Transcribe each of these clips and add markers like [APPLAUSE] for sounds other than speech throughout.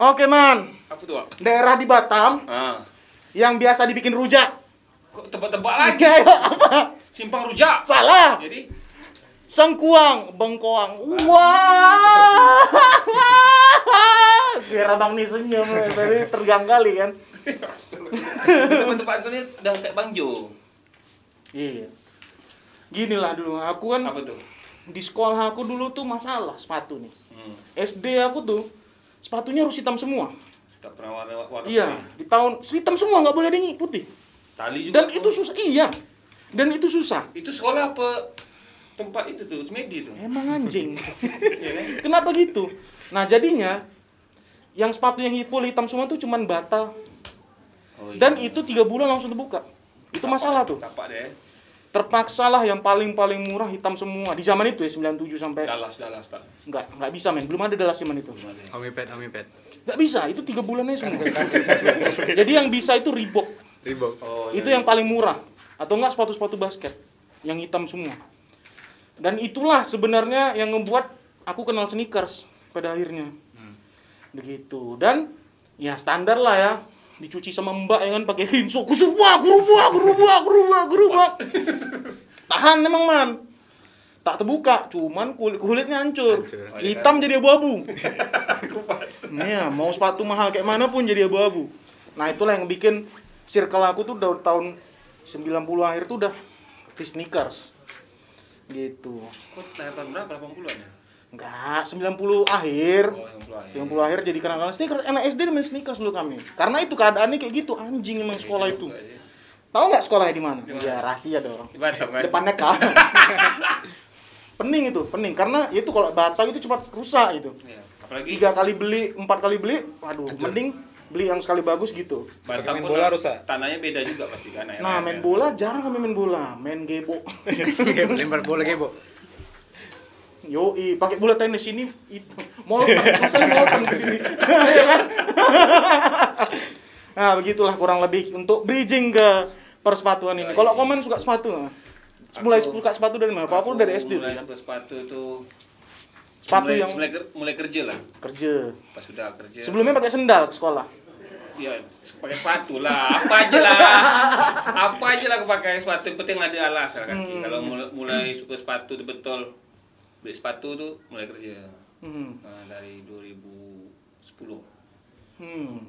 Oke man, Apa tuh? Daerah di Batam Ah. yang biasa dibikin rujak. Kok tebak-tebak lagi? Kayak [LAUGHS] apa? Simpang rujak. Salah. Jadi Sengkuang, bengkoang. Wah. Biar abang nih senyum [LAUGHS] tadi tergang kali kan. tempat-tempat itu nih udah kayak Bang Jo. Iya. Gini lah dulu, aku kan Apa tuh? di sekolah aku dulu tuh masalah sepatu nih. Hmm. SD aku tuh sepatunya harus hitam semua. Tak pernah warna warna Iya, di tahun hitam semua nggak boleh ada yang putih. Tali juga. Dan itu susah. Iya. Dan itu susah. Itu sekolah apa tempat itu tuh, semedi tuh. Emang anjing. [LAUGHS] Iya kan? Kenapa gitu? Nah jadinya yang sepatu yang full hitam semua tuh cuman bata Oh, iya. dan itu tiga bulan langsung terbuka. Itu masalah tuh. Tapak deh. Terpaksa lah yang paling paling murah hitam semua. Di zaman itu ya 97 sampai Dalas, dalas tak. nggak nggak bisa men. Belum ada dalas zaman itu. Belum ada. Omipet, omipet. nggak bisa itu tiga bulannya semua. Jadi yang bisa itu Reebok. Reebok. Oh, itu iya. yang paling murah. Atau enggak sepatu-sepatu basket yang hitam semua. Dan itulah sebenarnya yang membuat aku kenal sneakers pada akhirnya. Begitu. Dan ya standar lah ya dicuci sama mbak ya kan pakai rinso kusur wah gerubah gerubah gerubah gerubah tahan emang man tak terbuka cuman kulit kulitnya hancur Hancur. hitam jadi abu-abu Kupas. Iya, mau sepatu mahal kayak mana pun jadi abu-abu. Nah, itulah yang bikin circle aku tuh udah tahun 90 akhir tuh udah di sneakers. Gitu. Kok tahun berapa? 80-an ya? Enggak, 90 akhir. Oh, yang puluh akhir. 90 akhir jadi kenal sneakers. Anak SD main sneakers dulu kami. Karena itu keadaannya kayak gitu, anjing emang sekolah itu. Juga sih. Tahu nggak sekolahnya di mana? Ya, rahasia dong. Depannya kan. [LAUGHS] pening itu, pening karena itu kalau bata itu cepat rusak. Iya. Apalagi tiga kali beli empat kali beli waduh mending beli yang sekali bagus gitu Batam main bola rusak. Tanahnya beda juga pasti kan. nah main bola jarang kami main bola main gebo [LAUGHS] Lempar bola gebo. Yoi pakai bola tenis ini. Itu mau saya mau di sini. [LAUGHS] Ya kan? Nah begitulah kurang lebih untuk bridging ke persepatuan ini. Kalau komen suka sepatu nggak? mulai Aku- suka sepatu dari mana? Kalau aku dari SD mulai sepatu tuh Sepatu mulai, yang mulai, mulai kerja lah. Kerja. pas sudah kerja. Sebelumnya pakai sendal ke sekolah. ya pakai sepatu lah. Apa aja lah. Apa aja lah aku pakai sepatu. Yang penting ada alas kaki. Hmm. kalau mulai, mulai suka sepatu tuh betul beli sepatu tuh mulai kerja Hmm. Nah, dari 2010 Hmm.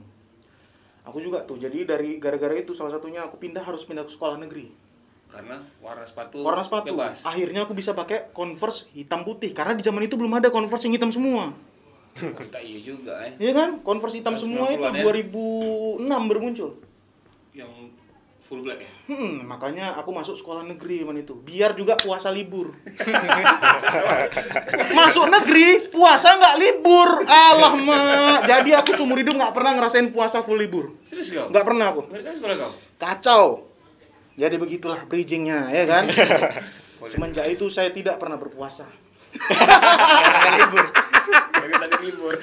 Aku juga tuh. Jadi dari gara-gara itu salah satunya aku pindah harus pindah ke sekolah negeri. karena warna sepatu Warna sepatu. bebas Akhirnya aku bisa pakai Converse hitam putih karena di zaman itu belum ada Converse yang hitam semua. [LAUGHS] kita iya juga eh Iya kan? Converse hitam semua itu 90-an ya? 2006 baru muncul. yang full black ya Hmm, makanya aku masuk sekolah negeri zaman itu. Biar juga puasa libur. [LAUGHS] masuk negeri, puasa nggak libur. Alah, mak. Jadi aku seumur hidup nggak pernah ngerasain puasa full libur. serius kau Nggak pernah aku. mereka sekolah kau Kacau. Jadi begitulah bridgingnya, ya kan? [LAUGHS] Semenjak itu saya tidak pernah berpuasa. libur. libur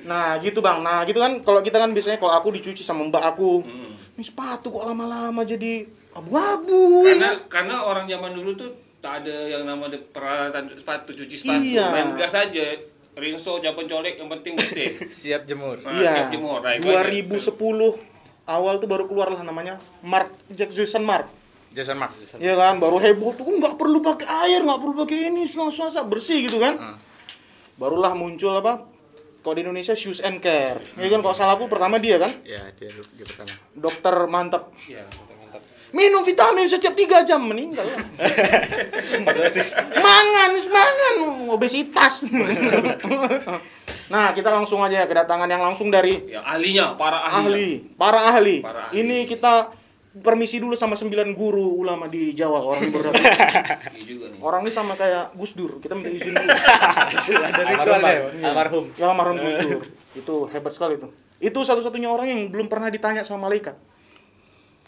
Nah, gitu bang. Nah, gitu kan. Kalau kita kan biasanya kalau aku dicuci sama mbak aku, Hmm. Ini sepatu kok lama-lama jadi abu-abu. karena karena orang zaman dulu tuh tak ada yang namanya peralatan sepatu cuci sepatu Iya. main gas aja rinso japan colek yang penting bersih [LAUGHS] Siap jemur. Nah, Iya. siap jemur. Nah, itu aja. 2010 awal tuh baru keluar lah namanya Mark Jackson Mark. Jason Mark. Iya kan, baru heboh tuh nggak perlu pakai air, nggak perlu pakai ini, suasa bersih gitu kan. Hmm. Barulah muncul apa? Kalau di Indonesia shoes and care. Iya kan, kalau salah aku pertama dia kan, Ya, dia dia pertama. dokter mantap. Iya, mantap mantap. Minum vitamin setiap tiga jam meninggal. [LAUGHS] Empat dosis. mangan, mangan, obesitas. [LAUGHS] nah, kita langsung aja kedatangan yang langsung dari Ya ahlinya, para ahli. ahli, para ahli. Para ahli. Ini kita permisi dulu sama sembilan guru ulama di Jawa orang di Berdata. [LAUGHS] Iya juga nih. orang ini sama kayak Gus Dur, kita minta izin dulu. Ada ritualnya. Almarhum. ya almarhum Gus Dur. Itu hebat sekali itu. Itu satu-satunya orang yang belum pernah ditanya sama malaikat.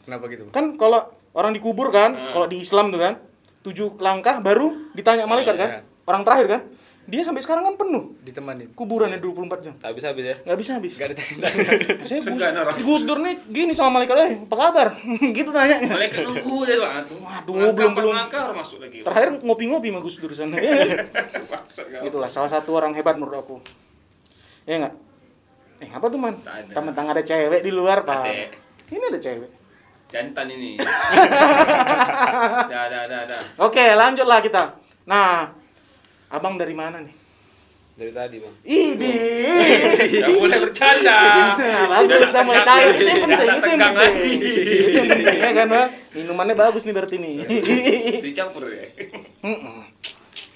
Kenapa gitu? Kan kalau orang dikubur kan, Hmm. kalau di Islam tuh kan, tujuh langkah baru ditanya malaikat kan. iya. Orang terakhir kan. Dia sampai sekarang kan penuh Ditemanin. kuburannya 24 jam. Tak habis habis ya. Nggak bisa habis. Gak ditanya. [LAUGHS] Saya Gus. Gus Dur nih gini sama malaikat, eh apa kabar? [LAUGHS] gitu tanyanya. Malaikat nunggu deh lah tuh. Waduh, Langkah belum- belum. langkah masuk lagi. Terakhir ngopi-ngopi sama Gus Dur sana. [LAUGHS] Kau. Itulah salah satu orang hebat menurut aku. Ya enggak? Eh, apa tuh, Man? Tak ada. Teman-teman ada cewek di luar, Pak. Ini ada cewek. Jantan ini. dah, dah, dah, dah. Oke, lanjutlah kita. Nah, Abang dari mana nih? Dari tadi, Bang. Idi. Dah mulai bercanda. Nah, bagus kita mulai cair. Itu yang penting, itu yang penting. Itu yang penting ya kan, Bang? Minumannya bagus nih berarti nih. [LAUGHS] Dicampur ya.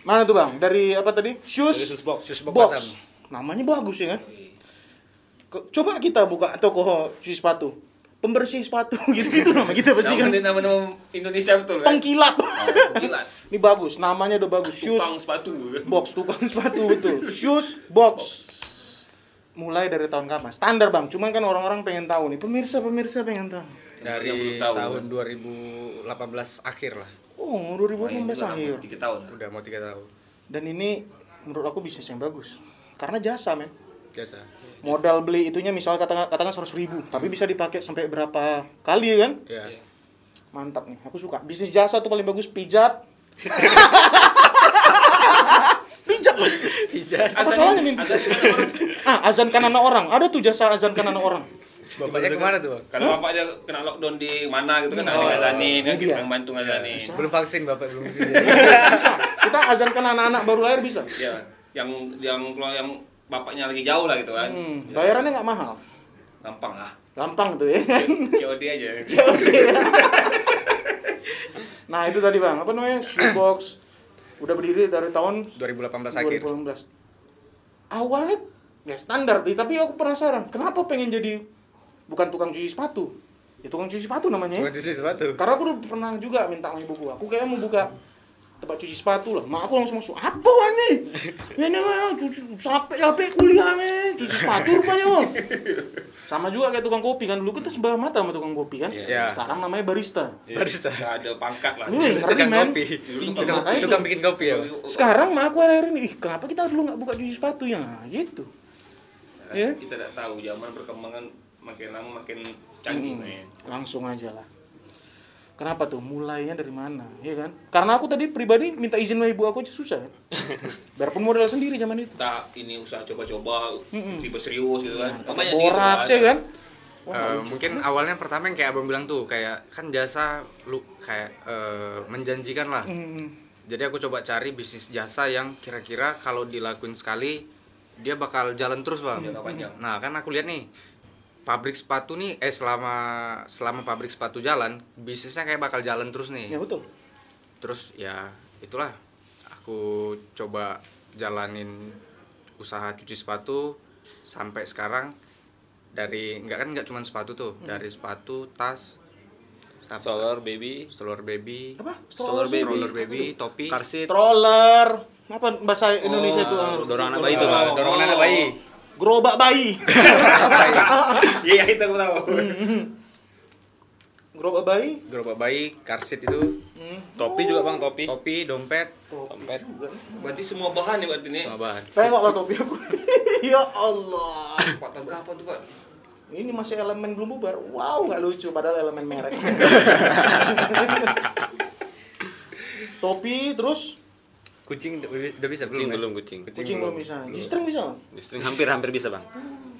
Mana tuh, Bang? Dari apa tadi? Shoes, Dari Susbox, Susbox box. Batam. Namanya bagus ya kan? Ko- Coba kita buka toko cuci sepatu. Pembersih sepatu [LAUGHS] gitu-gitu nama kita pasti kan. Nama nama Indonesia betul kan? Pengkilap. Oh. [LAUGHS] Ini bagus, namanya udah bagus. Shoes Tukang sepatu. box, tukang [LAUGHS] sepatu betul. Shoes box. Mulai dari tahun kapan? Standar bang, cuman kan orang-orang pengen tahu nih. Pemirsa pemirsa pengen tahu. Dari tahun 2018 akhir lah. Oh, Oh, 2018 ini udah akhir. Tiga tahun. Udah mau tiga tahun. Dan ini menurut aku bisnis yang bagus. Karena jasa men. Biasa. Modal beli itunya misalnya katakan katakan 100 ribu, tapi bisa dipakai sampai berapa kali ya kan? Ya. Mantap nih, aku suka. Bisnis jasa tuh paling bagus pijat. pijat loh. Pijat. Apa salahnya nih? Azan Ah, azankan anak orang. Ada tuh jasa azankan anak orang. Bapaknya ke mana tuh? Kalau bapak dia kena lockdown di mana gitu kan, ada Oh, ngazanin, ini kan, dia. yang bantu ngazanin. Belum vaksin Bapak, belum vaksin. bisa. Kita azankan anak-anak baru lahir bisa. Ya, yang yang kalau yang bapaknya lagi jauh lah gitu kan. Hmm, bayarannya nggak mahal. Gampang lah. Gampang tuh ya. COD aja. [LAUGHS] [LAUGHS] nah, itu tadi Bang, apa namanya? Shoebox. Udah berdiri dari tahun 2018 akhir. 2018. Awalnya ya standar tuh, tapi aku penasaran, kenapa pengen jadi bukan tukang cuci sepatu? Ya tukang cuci sepatu namanya. ya. Bukan cuci sepatu. Karena aku udah pernah juga minta sama ibuku. Aku kayak mau buka tempat cuci sepatu lah. Mak aku langsung masuk. Apa [LAUGHS] ini? Ini mah cuci sampai sampai kuliah nih. Cuci sepatu rupanya. Bang." [LAUGHS] Sama juga kayak tukang kopi kan dulu kita sebelah mata sama tukang kopi kan. Iya. Sekarang namanya barista. Barista. Nggak ada pangkat lah. Hmm, ngeri Tukang men. kopi. Dulu Tukang, tukang tuh. bikin kopi ya. Sekarang mak aku akhir ini, ih kenapa kita dulu nggak buka cuci sepatu ya? Gitu. Ya. Kita tidak tahu zaman perkembangan makin lama makin canggih Hmm, langsung aja lah. Kenapa tuh? Mulainya dari mana? Ya kan? Karena aku tadi pribadi minta izin sama ibu aku aja susah. [LAUGHS] kan? Biarpun modal sendiri zaman itu. Kita ini usaha coba-coba, tipe serius gitu kan. Pakai Banyak borak sih kan? Eh, mungkin awalnya pertama yang kayak abang bilang tuh kayak kan jasa lu kayak eh, menjanjikan lah Hmm. jadi aku coba cari bisnis jasa yang kira-kira kalau dilakuin sekali dia bakal jalan terus bang Jangka panjang. nah kan aku lihat nih pabrik sepatu nih eh selama selama pabrik sepatu jalan bisnisnya kayak bakal jalan terus nih Ya betul. terus ya itulah aku coba jalanin usaha cuci sepatu sampai sekarang dari nggak kan nggak cuma sepatu tuh dari sepatu tas sampai Solar baby, stroller baby Apa? Stroller baby. stroller baby topi car seat, Stroller. Apa bahasa Indonesia itu? Oh, dorong anak bayi tuh, Bang. dorong anak bayi Gerobak bayi. [LAUGHS] Iya itu aku tahu. Gerobak bayi. gerobak bayi car seat itu Hmm. topi juga bang, topi, topi dompet dompet. Berarti semua bahan nih berarti nih. semua bahan Tengoklah topi aku. [LAUGHS] ya Allah. Pak tahun kapan tuh Pak? Ini masih elemen belum bubar. Wow, nggak lucu padahal elemen merek. [LAUGHS] topi terus kucing udah bisa Kucing belum ya? belum kucing. kucing belum bisa. G-string bisa. Bang? Listring hampir hampir bisa bang.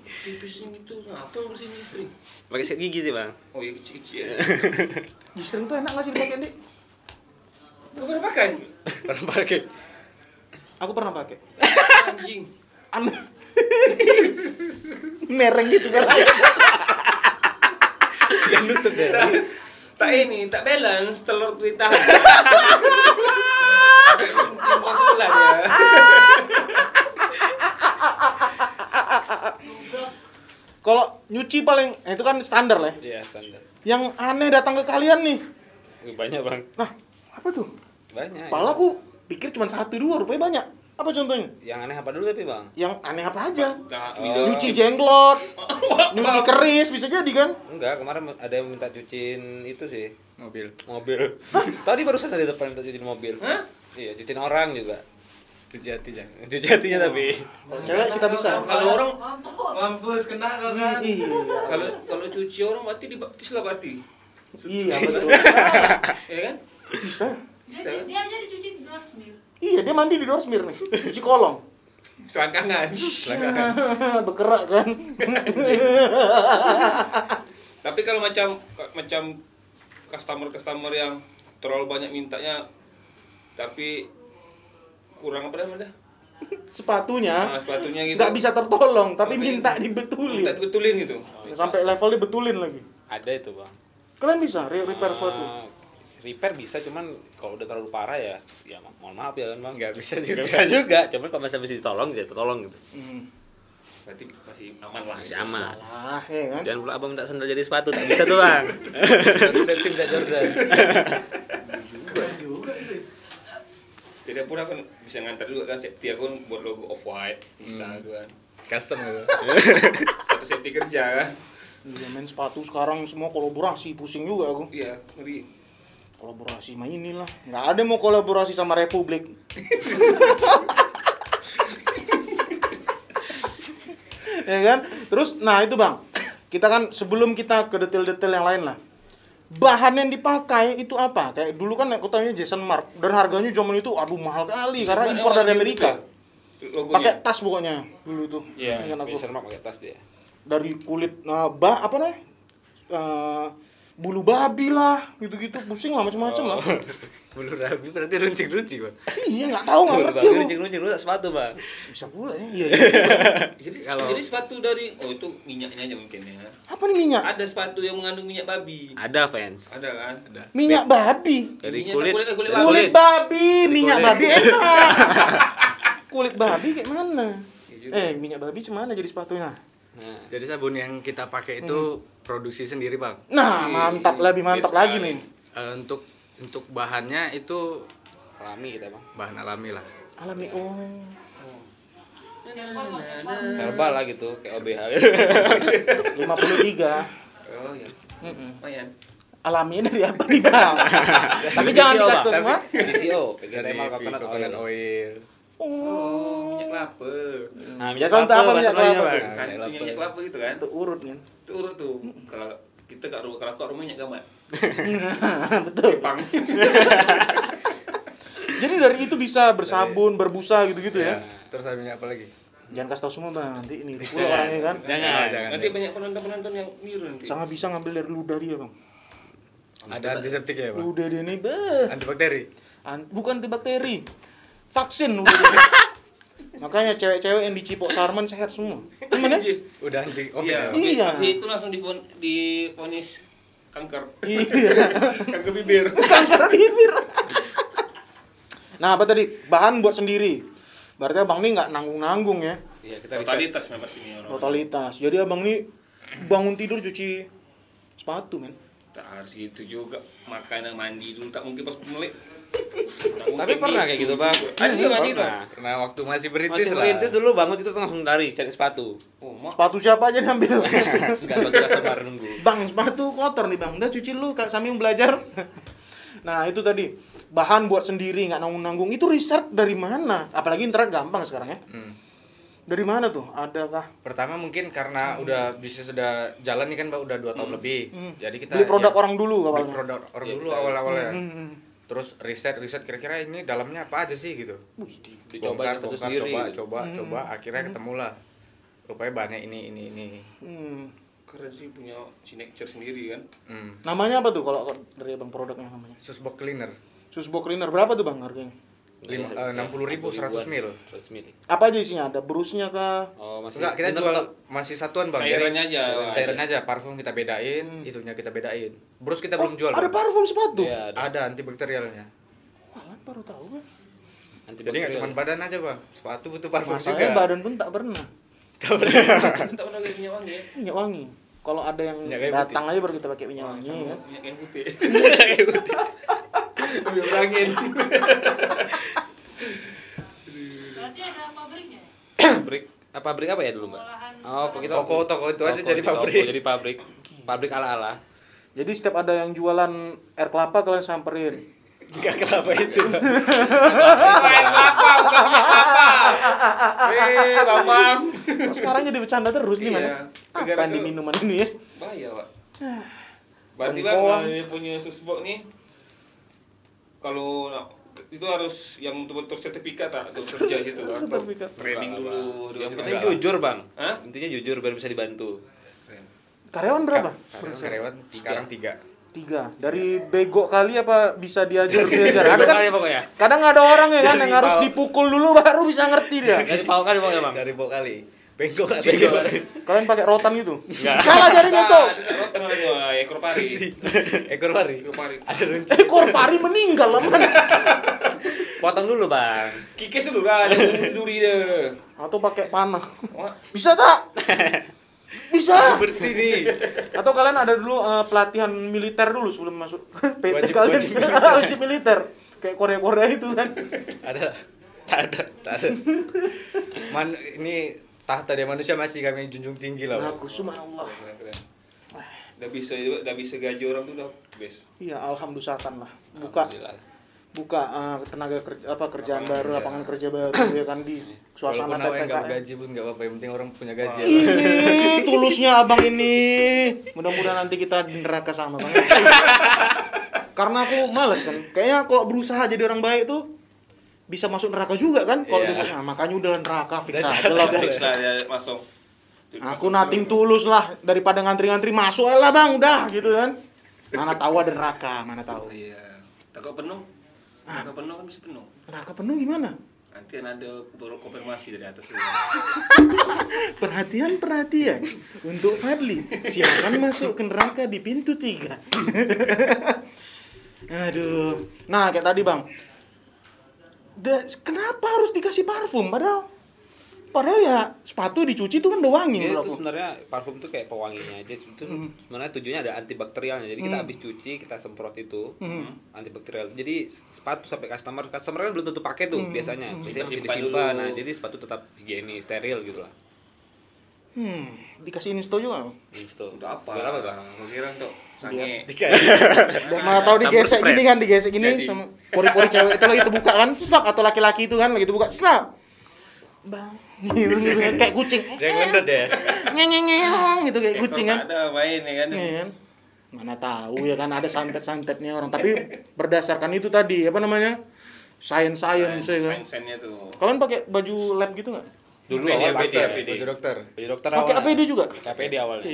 Tipisnya itu apa yang bersihin istri? Pakai sikat gigi sih bang. Oh iya kecil-kecil. [LAUGHS] G-string tuh enak nggak sih dipakai, Dik? Kau pernah pakai? orang pakai Aku pernah pakai. Anjing. An [LAUGHS] mereng gitu kan. yang nutup ya Tak ini, tak balance, telur tuh ditahan. [LAUGHS] Kalau nyuci paling eh, itu kan standar lah. ya. Iya standar. Yang aneh datang ke kalian nih. Banyak bang. Nah, apa tuh? Banyak. Pala aku pikir cuma satu dua, rupanya banyak. Apa contohnya? Yang aneh apa dulu tapi bang? Yang aneh apa aja? Nah, Oh. Nyuci jenglot, [LAUGHS] nyuci keris bisa jadi kan? Enggak, kemarin ada yang minta cuciin itu sih mobil mobil. Tadi barusan tadi depan minta cuciin mobil. Hah? Iya, cuciin orang juga. cuci hati jangan Cuci hatinya tapi. Kalau cewek kita bisa. Kalau orang Mampus kena kau kan. Iya. kalau kalau cuci orang berarti dibaptis lah berarti. Iya betul. [LAUGHS] Ya kan? Bisa. Bisa. Dia, dia aja dicuci di Dorsmir. Iya dia mandi di Dorsmir nih. Cuci kolong. selangkangan selangkangan [LAUGHS] Bergerak kan. tapi kalau macam macam customer customer yang terlalu banyak mintanya tapi kurang apa namanya? Sepatunya nah, sepatunya gitu. nggak bisa tertolong, tapi Tapi minta minta dibetulin. dibetulin gitu. Sampai level dibetulin lagi. Ada itu bang. Kalian bisa re- repair sepatu? Ah, repair bisa cuman kalau udah terlalu parah ya ya mohon maaf ya kan bang. Nggak bisa Nggak juga. bisa juga. Cuman kalau masih bisa ditolong ya tolong gitu. Hmm. berarti masih aman lah. Masih aman. Salah, ya kan? jangan pula abang minta sandal jadi sepatu tak bisa tuh bang. [LAUGHS] Safety minta Jordan [LAUGHS] tidak pun aku bisa ngantar juga kan safety aku buat logo off white bisa gitu kan custom gitu [LAUGHS] satu safety kerja kan Iya main sepatu sekarang semua kolaborasi, pusing juga aku. iya ngeri Kolaborasi mah inilah. Nggak ada mau kolaborasi sama Republik. [LAUGHS] ya kan? Terus, nah itu bang, kita kan sebelum kita ke detail-detail yang lain lah. Bahan yang dipakai itu apa? Kayak dulu kan aku Jason Mark dan harganya zaman itu aduh mahal kali karena Sebenarnya impor dari Amerika. Pakai tas pokoknya dulu tuh. iya bisa mak pakai tas dia dari kulit nah, bah apa nih Eh, bulu babi lah gitu-gitu. Pusing lah macam-macam lah. [LAUGHS] Bulu rabi berarti runcing runcing bang? Iya nggak tahu nggak ngerti babi aku. runcing runcing lu tak sepatu bang? Bisa pula ya. Iya, iya. [LAUGHS] jadi Kalau- jadi sepatu dari oh itu minyaknya aja mungkin ya. Apa nih minyak? Ada sepatu yang mengandung minyak babi. Ada fans ada kan? Ada. Minyak babi? Dari Minyak kulit. kulit- kulit kulit. Babi minyak kulit. babi [LAUGHS] enak. Kulit babi kayak mana? Juga. eh minyak babi cemana jadi sepatunya. Nah. Jadi sabun yang kita pakai itu produksi sendiri bang. Nah mantap. Lebih mantap Iya lagi nih. Eh, untuk untuk bahannya itu alami kita bang. bahan alami lah. Alami oh. Herbal lah gitu kayak OBH 53 oh ya Mm-mm. lumayan alami dari apa nih bang? [LAUGHS] Tapi jangan PCO, dikasih semua. PCO vegetable coconut coconut oil. oil oh minyak kelapa. Nah Biasa untuk apa minyak kelapa. kan minyak punya minyak kelapa. gitu kan. Untuk urut kan? Itu urut tuh. Kalau kita kat rumah kalau kat rumah minyak gamat [LAUGHS] betul. Jepang [LAUGHS] Jadi dari itu bisa bersabun, berbusa gitu-gitu ya. ya terus ada minyak apa lagi? Jangan kasih tahu semua bang, nanti ini [LAUGHS] pula orangnya kan. jangan Oh, jangan. Nanti banyak penonton penonton yang niru nanti. Sangat bisa ngambil dari ludah dia bang. ada antiseptik ya bang? Ludah dia ini, beh. antibakteri? An- bukan antibakteri, vaksin. [LAUGHS] Makanya cewek-cewek yang dicipok Sarman sehat semua. Gimana? udah anti covid iya ya tapi- Iya. itu langsung difon difonis kanker iya. [LAUGHS] kanker bibir [LAUGHS] Kanker bibir. Nah apa tadi? Bahan buat sendiri. Berarti abang ini nggak nanggung-nanggung ya. iya kita riset totalitas memang sini orang Totalitas. Jadi abang ini bangun tidur cuci sepatu men. Tak harus gitu juga. Makanan mandi dulu tak mungkin pas mulai tapi pernah kayak gitu bang? ada juga mandi tuh pernah karena waktu masih berintis masih lah. Merintis dulu bangun itu langsung lari cari sepatu. Oh Sepatu siapa aja enggak [LAUGHS] bagi customer nunggu. Bang, sepatu kotor nih bang. Udah cuci lu kak sambil belajar. nah itu tadi. Bahan buat sendiri nggak nanggung nanggung itu riset dari mana? Apalagi internet gampang sekarang ya. Hmm. Dari mana tuh? Adakah pertama mungkin karena udah bisnis sudah jalan nih kan Pak, udah dua tahun lebih jadi kita beli produk ya, orang dulu beli awalnya? produk orang Iya, dulu kita- awal awalnya Hmm. terus riset riset kira-kira ini dalamnya apa aja sih gitu Wih, di- dicoba bongkar bongkar coba gitu. coba coba akhirnya ketemu lah rupanya bahannya ini ini ini hmm. keren sih punya signature sendiri kan hmm. Namanya apa tuh kalau dari abang produknya namanya? susbox cleaner Susbo cleaner berapa tuh bang harganya? Lima- eh, 60.000, 100 mil. 100 mil Apa aja isinya? Ada brusnya kah? oh masih enggak kita jual masih satuan bang Cairannya aja. cairan aja parfum kita bedain itunya kita bedain brus kita belum jual Oh, Ada Bang. parfum sepatu? Iya, ada. ada antibakterialnya Wah, baru tahu kan. jadi nggak cuma badan aja bang sepatu butuh parfum Masalahnya juga badan pun tak pernah. kita pernah [LAUGHS] pakai minyak wangi ya Minyak wangi. Kalau ada yang kayu datang aja baru kita pakai minyak wangi kan. minyak kain putih [LAUGHS] [LAUGHS] minyak angin Berarti ada pabriknya? pabrik apa pabrik apa ya dulu mbak Olahan oh kok kita Toko- toko itu aja Toko, jadi toko, pabrik. jadi pabrik pabrik ala ala Jadi setiap ada yang jualan air kelapa kalian samperin. nggak kelapa itu. [LAUGHS] Main kelapa bukan kelapa eh bambang Oh, sekarang jadi bercanda terus nih Iya. mana? Gara-gara Apa di itu- minuman ini ya? bahaya pak berarti Bangkoang. bang kalau dia punya susbok nih kalau itu harus yang betul-betul sertifikat tak untuk kerja situ kan Sertifikat. training dulu Yang dulu. penting jujur bang. Hah? Intinya jujur biar bisa dibantu. Karyawan berapa? Karyawan, karyawan sekarang tiga. Tiga. Dari bego kali apa bisa diajar [LAUGHS] diajar? Ada kan? Pokoknya. Kadang ada orang ya kan Dari yang harus dipukul dulu baru bisa ngerti dia. Dari pau kali pokoknya bang. Dari bawah kali. Bengkok kan Bengkok. Kalian pakai rotan gitu? Salah jarinya tuh. itu rotan namanya, wah, ekor pari [LAUGHS] Ekor pari. ekor pari Ada runci. Ekor pari meninggal lah [LAUGHS] man. Potong dulu bang. kikis dulu lah jangan duri deh Atau pakai panah. Bisa tak? Bisa. Bersih nih. Atau kalian ada dulu eh, pelatihan militer dulu sebelum masuk [LAUGHS] PT Wajib- kalian wajib wajib militer. Kayak Korea-Korea itu kan. Ada. Tak ada. Tak ada. Man, ini tahta dia manusia masih kami junjung tinggi lah. Aku subhanallah. keren keren udah bisa udah bisa gaji orang tuh udah best Iya, alhamdulillah lah. Buka buka eh, tenaga kerja apa kerjaan Lapangan baru, kerja. lapangan kerja baru [COUGHS] ya kan di suasana Walaupun PPKM. gaji pun nggak apa-apa. Yang penting orang punya gaji. ya. Ini tulusnya abang ini. Mudah-mudahan nanti kita di neraka sama bang. [LAUGHS] Karena aku males kan. Kayaknya kalau berusaha jadi orang baik tuh bisa masuk neraka juga kan. Kalau Iya. dia- nah, makanya udah neraka fix aja lah. Bang. fix lah ya masuk Aku nating tulus lah daripada ngantri-ngantri masuk lah bang udah gitu kan. Mana tahu ada neraka, mana tahu. iya takut penuh takut penuh kan bisa penuh Neraka penuh gimana? nanti kan ada konfirmasi dari atas. [LAUGHS] Perhatian perhatian untuk Fadli silakan masuk ke neraka di pintu tiga. [LAUGHS] Aduh, nah kayak tadi bang, Da- kenapa harus dikasih parfum? Padahal, padahal ya sepatu dicuci itu kan udah wangi Ya, menurut itu sebenarnya parfum tuh kayak pewanginya aja. Itu sebenarnya tujuannya ada antibakterialnya. Jadi kita habis cuci, kita semprot itu antibakterial. Jadi sepatu sampai customer, customer kan belum tentu pakai tuh biasanya. Biasanya masih Disimpan. Nah, jadi sepatu tetap higienis, steril gitu lah. Hmm, dikasih insto juga. Install. untuk apa Buat apa bang? Mau kira untuk sange [LAUGHS] Dan mana tahu digesek gini kan, digesek gini Jadi. sama pori-pori cewek itu lagi terbuka kan, sap atau laki-laki itu kan lagi terbuka, sap. Bang, [LAUGHS] gitu, gitu, kayak kucing. Dia yang ngendot ya. Gitu kayak kucing kan. ada main ya kan Iya kan? Mana tahu ya kan ada santet-santetnya orang. Tapi berdasarkan itu tadi apa namanya? Science science ya kan. Sains-sainsnya tuh Kalian pakai baju lab gitu nggak? Dulu APD, awal APD, pakai. APD. Baju dokter. Baju dokter Pakai awalnya. APD juga? Pakai APD awalnya.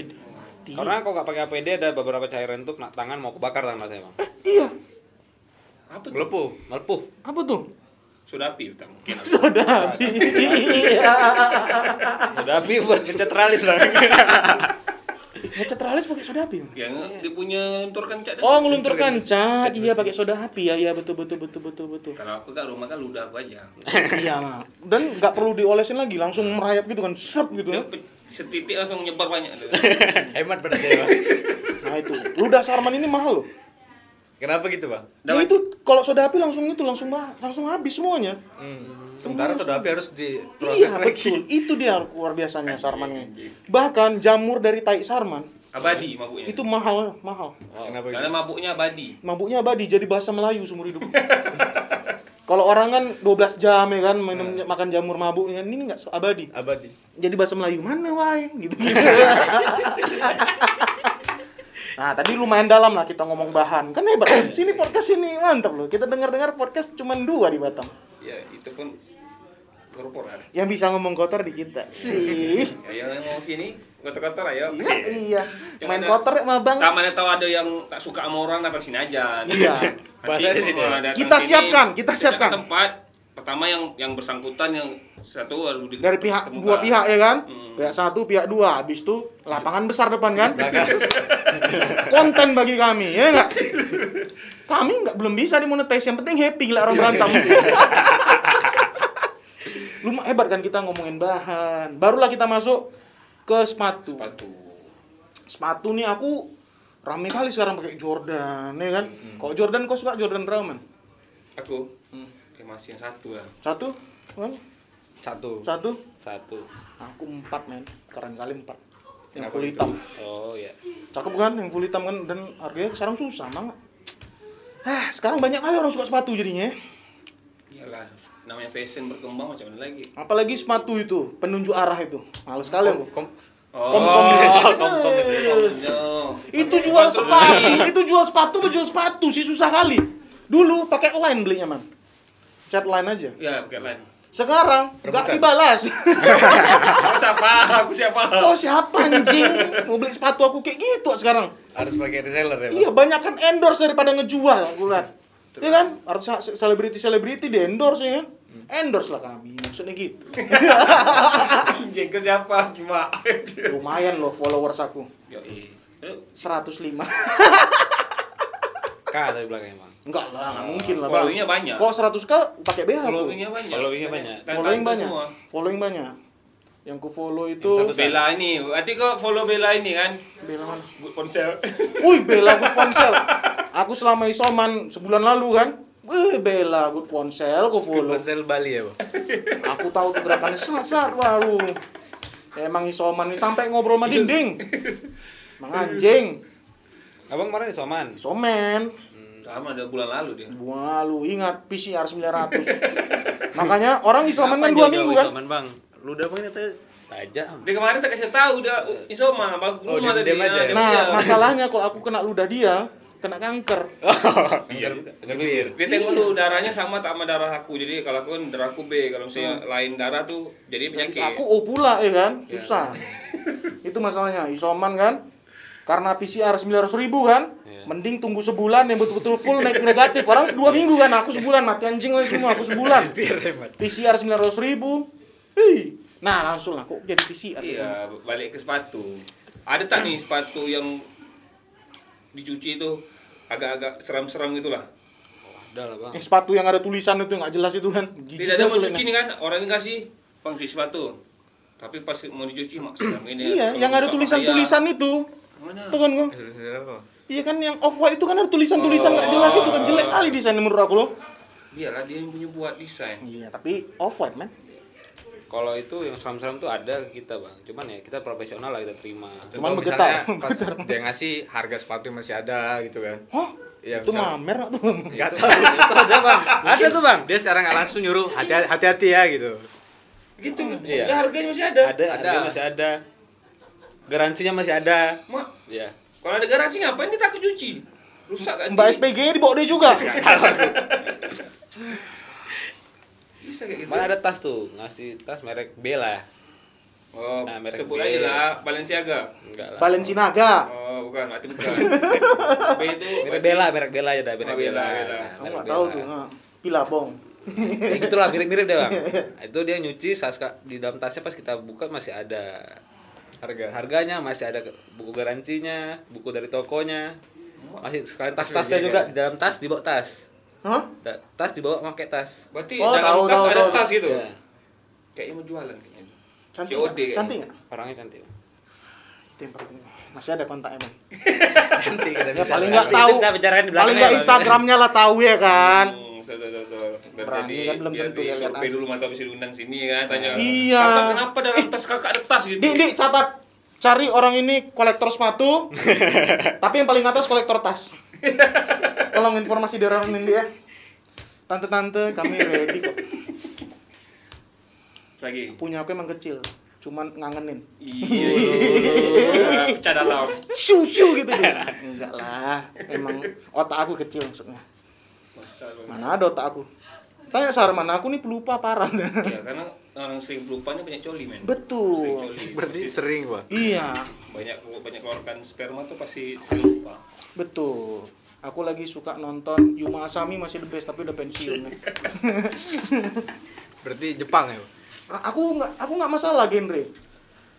Karena kalau nggak pakai APD ada beberapa cairan tuh kena tangan mau kebakar tangan saya bang. Iya. apa tuh Melepuh, melepuh. Apa tuh? sudah api kita [LAUGHS] mungkin Sudah. Iya. [LAUGHS] Sudah api buat pencet teralis bang. Ngecat teralis pakai soda api. yang dia punya lenturkan cat Oh, ngelunturkan cat. Iya pakai soda api ya. Iya betul betul betul betul betul. kalau aku kan rumah kan ludah aku aja [LAUGHS] Iya, Mak. Dan nggak perlu diolesin lagi, langsung merayap gitu kan. Serp gitu. dia pe- setitik langsung nyebar banyak. [LAUGHS] Hemat berarti ya. Nah, itu. Ludah Sarman ini mahal loh. Kenapa gitu, Bang? Ya itu kalau soda api langsung itu langsung bah, langsung habis semuanya. Hmm. Sementara soda api harus diproses Iya lagi. betul. Itu dia luar biasanya sarmannya. Bahkan jamur dari tai sarman abadi mabuknya itu mahal mahal. Kenapa gitu? karena mabuknya abadi Mabuknya abadi jadi bahasa Melayu seumur hidup. [LAUGHS] Kalau orang kan 12 jam ya kan minum makan jamur mabuk ya ini enggak abadi. Abadi. Jadi bahasa Melayu mana wae gitu. [LAUGHS] Nah, tadi lumayan dalam lah kita ngomong bahan. Kan hebat. [COUGHS] Sini podcast ini mantap loh. Kita dengar-dengar podcast cuma dua di Batam. ya itu pun korporat Yang bisa ngomong kotor di kita. Sih. [LAUGHS] ya yang mau sini kotor-kotor ayo Iya, iya. [LAUGHS] Yang Main ada- kotor sama Bang. tak mana tahu ada yang tak suka sama orang datang sini aja Iya. [LAUGHS] Bahasa di sini ya? Kita sini, siapkan, kita siapkan. tempat pertama yang yang bersangkutan yang satu harus di- Dari pihak dua pihak ya kan? Hmm. Pihak satu, pihak dua. Habis itu lapangan besar depan kan? [LAUGHS] Konten bagi kami, ya enggak? Kami nggak belum bisa dimonetize. Yang penting happy gila orang berantem. [LAUGHS] Lumayan hebat kan kita ngomongin bahan. Barulah kita masuk ke sepatu. sepatu Sepatu nih aku rame kali sekarang pakai Jordan, ya kan? Kok Jordan kau suka Jordan man? aku ya masih yang satu lah Satu? Man? Satu. Satu? Satu. Aku empat men, keren kali empat. Yang Kenapa full gitu? hitam. Oh ya. Cakep kan yang full hitam kan dan harganya sekarang susah banget. Ah, sekarang banyak kali orang suka sepatu jadinya. ya. iyalah namanya fashion berkembang macam mana lagi Apalagi sepatu itu, penunjuk arah itu. Males sekali aku. Kom oh Kom kom kom kom itu. jual sepatu, itu jual sepatu, jual sepatu sih susah kali. Dulu pakai line belinya man. Chat line aja. Ya, pakai line. Sekarang nggak dibalas. [LAUGHS] Siapa? Aku siapa? Oh siapa anjing mau beli sepatu aku kayak gitu sekarang? Harus pakai reseller ya, Bang? Iya banyak kan endorse daripada ngejual aku lihat. Iya kan? Harus selebriti selebriti di endorse ya kan? Endorse lah kami maksudnya gitu. [LAUGHS] Anjing ke siapa? Cuma. Lumayan loh followers aku. Yuk, 105. [LAUGHS] K dari belakangnya bang Enggak lah, nggak mungkin lah bang. Followingnya banyak. Kok 100k pakai BH aku? Followingnya banyak. Followingnya banyak. Following banyak. semua. Following banyak. Yang ku follow itu Bella ini, berarti kok follow Bella ini kan? Bella mana? Good ponsel. [LAUGHS] Wih, Bella Good Ponsel. Aku selama isoman sebulan lalu kan. Wih, Bella Good Ponsel ku follow. Ponsel Bali ya, Bang? [LAUGHS] Aku tahu tuh gerakannya sat-sat baru. Emang isoman nih sampai ngobrol sama dinding. Mang anjing. Abang kemarin di Soman Isoman. Sama ada bulan lalu dia. Bulan lalu ingat PCR 900. [LAUGHS] Makanya orang isoman kan Kenapa 2 jauh-jauh minggu kan. Isoman bang lu udah bang ini saja Dia kemarin tak kasih tahu dia isoma, bagus Oh, rumah tadi. aja ya? Dia- Nah, dia- masalahnya kalau aku kena ludah dia, kena kanker. [LAUGHS] iya bibir Dia tengok lu darahnya sama tak sama darah aku. Jadi kalau aku kan darah aku B, kalau misalnya lain darah tuh jadi penyakit. Aku O pula ya kan, susah. [LAUGHS] Itu masalahnya, isoman kan. Karena PCR 900 ribu kan, Iya. mending tunggu sebulan yang betul-betul full naik negatif. Orang dua minggu kan, aku sebulan mati anjing lagi semua, aku sebulan. [LAUGHS] PCR 900 ribu. Hih. Nah langsung aku jadi PCR. Iya, balik ke sepatu. Ada tak nih sepatu yang dicuci itu agak-agak seram-seram gitu lah. ada lah bang Yang sepatu yang ada tulisan itu nggak jelas itu kan. Jijik Tidak ada mau cuci kulitnya. nih kan, orang ini kasih bang cuci sepatu. Tapi pas mau dicuci mak seram ini. Iya, yang ada tulisan-tulisan itu. Mana? Tuh kan gua. Apa? Iya kan yang off white itu kan ada tulisan-tulisan nggak jelas itu kan jelek kali desainnya menurut aku loh. Biarlah dia yang punya buat desain. Iya, tapi off white man. kalau itu yang seram-seram tuh ada kita bang cuman ya kita profesional lah kita terima Cuman Contoh bergetar. misalnya [LAUGHS] Pas dia ngasih harga sepatu masih ada gitu kan. Hah? Iya, itu misal- mamer nggak tuh? Enggak [LAUGHS] tahu. itu ada bang ada tuh bang Dia secara nggak langsung nyuruh hati- hati-hati ya gitu. Gitu, Iya. ya harganya masih ada. ada ada masih ada garansinya masih ada Mak, ya kalau ada garansi ngapain dia takut cuci? Rusak kan? Mbak SPG dibawa dia juga. [LAUGHS] Bisa kayak gitu. mana ada tas tuh ngasih tas merek B lah Oh, Nah, merek sebut B. aja lah, Balenciaga. enggak lah Balenciaga. Oh, bukan, berarti bukan. [LAUGHS] B itu merek Bella merek Bella ya dah merek Oh, Bella, Bella, Bella. Nah, Aku merek nggak tahu Bella. tuh. Pilabong. ya gitulah mirip-mirip deh bang [LAUGHS] itu dia nyuci saat di dalam tasnya pas kita buka masih ada Harga. harganya masih ada buku garansinya buku dari tokonya masih sekalian tas-tasnya juga di dalam tas dibawa tas Hah? Tas dibawa pakai tas Berarti Oh, dalam tahu, tas tahu, ada tahu. tas gitu. ya Kayaknya mau jualan kayaknya. Cantik. COD kayaknya. Cantik nggak? orangnya cantik Itu yang penting. Masih ada kontaknya [LAUGHS] bang. Nanti kita Ya bisa. paling nggak tahu. Paling nggak. Instagramnya lah tahu ya kan. Berani jadi- kan belum biar tentu di ya, survei dulu mata bisa diundang sini kan tanya. Iya. Kakak kenapa dalam tas kakak ada tas gitu? Dik, dik, catat. Cari orang ini kolektor sepatu, [LAUGHS] tapi yang paling atas kolektor tas. Tolong informasi dari orang ini ya. Tante-tante, kami ready kok. Lagi. Punya aku emang kecil, cuman ngangenin. Iya. [LAUGHS] Pecah dalam. Shoo gitu. Enggak lah, emang otak aku kecil maksudnya. Mana ada otak aku? Tanya Sar, mana aku nih pelupa parah. Ya karena orang sering pelupanya banyak coli men. Sering Betul. coli. [LAUGHS] Berarti Pasti sering, Pak. Iya, banyak banyak keluarkan sperma tuh pasti sering lupa. betul. Aku lagi suka nonton Yuma Asami masih the best tapi udah pensiun. [LAUGHS] Berarti Jepang ya, Pak? aku nggak aku nggak masalah genre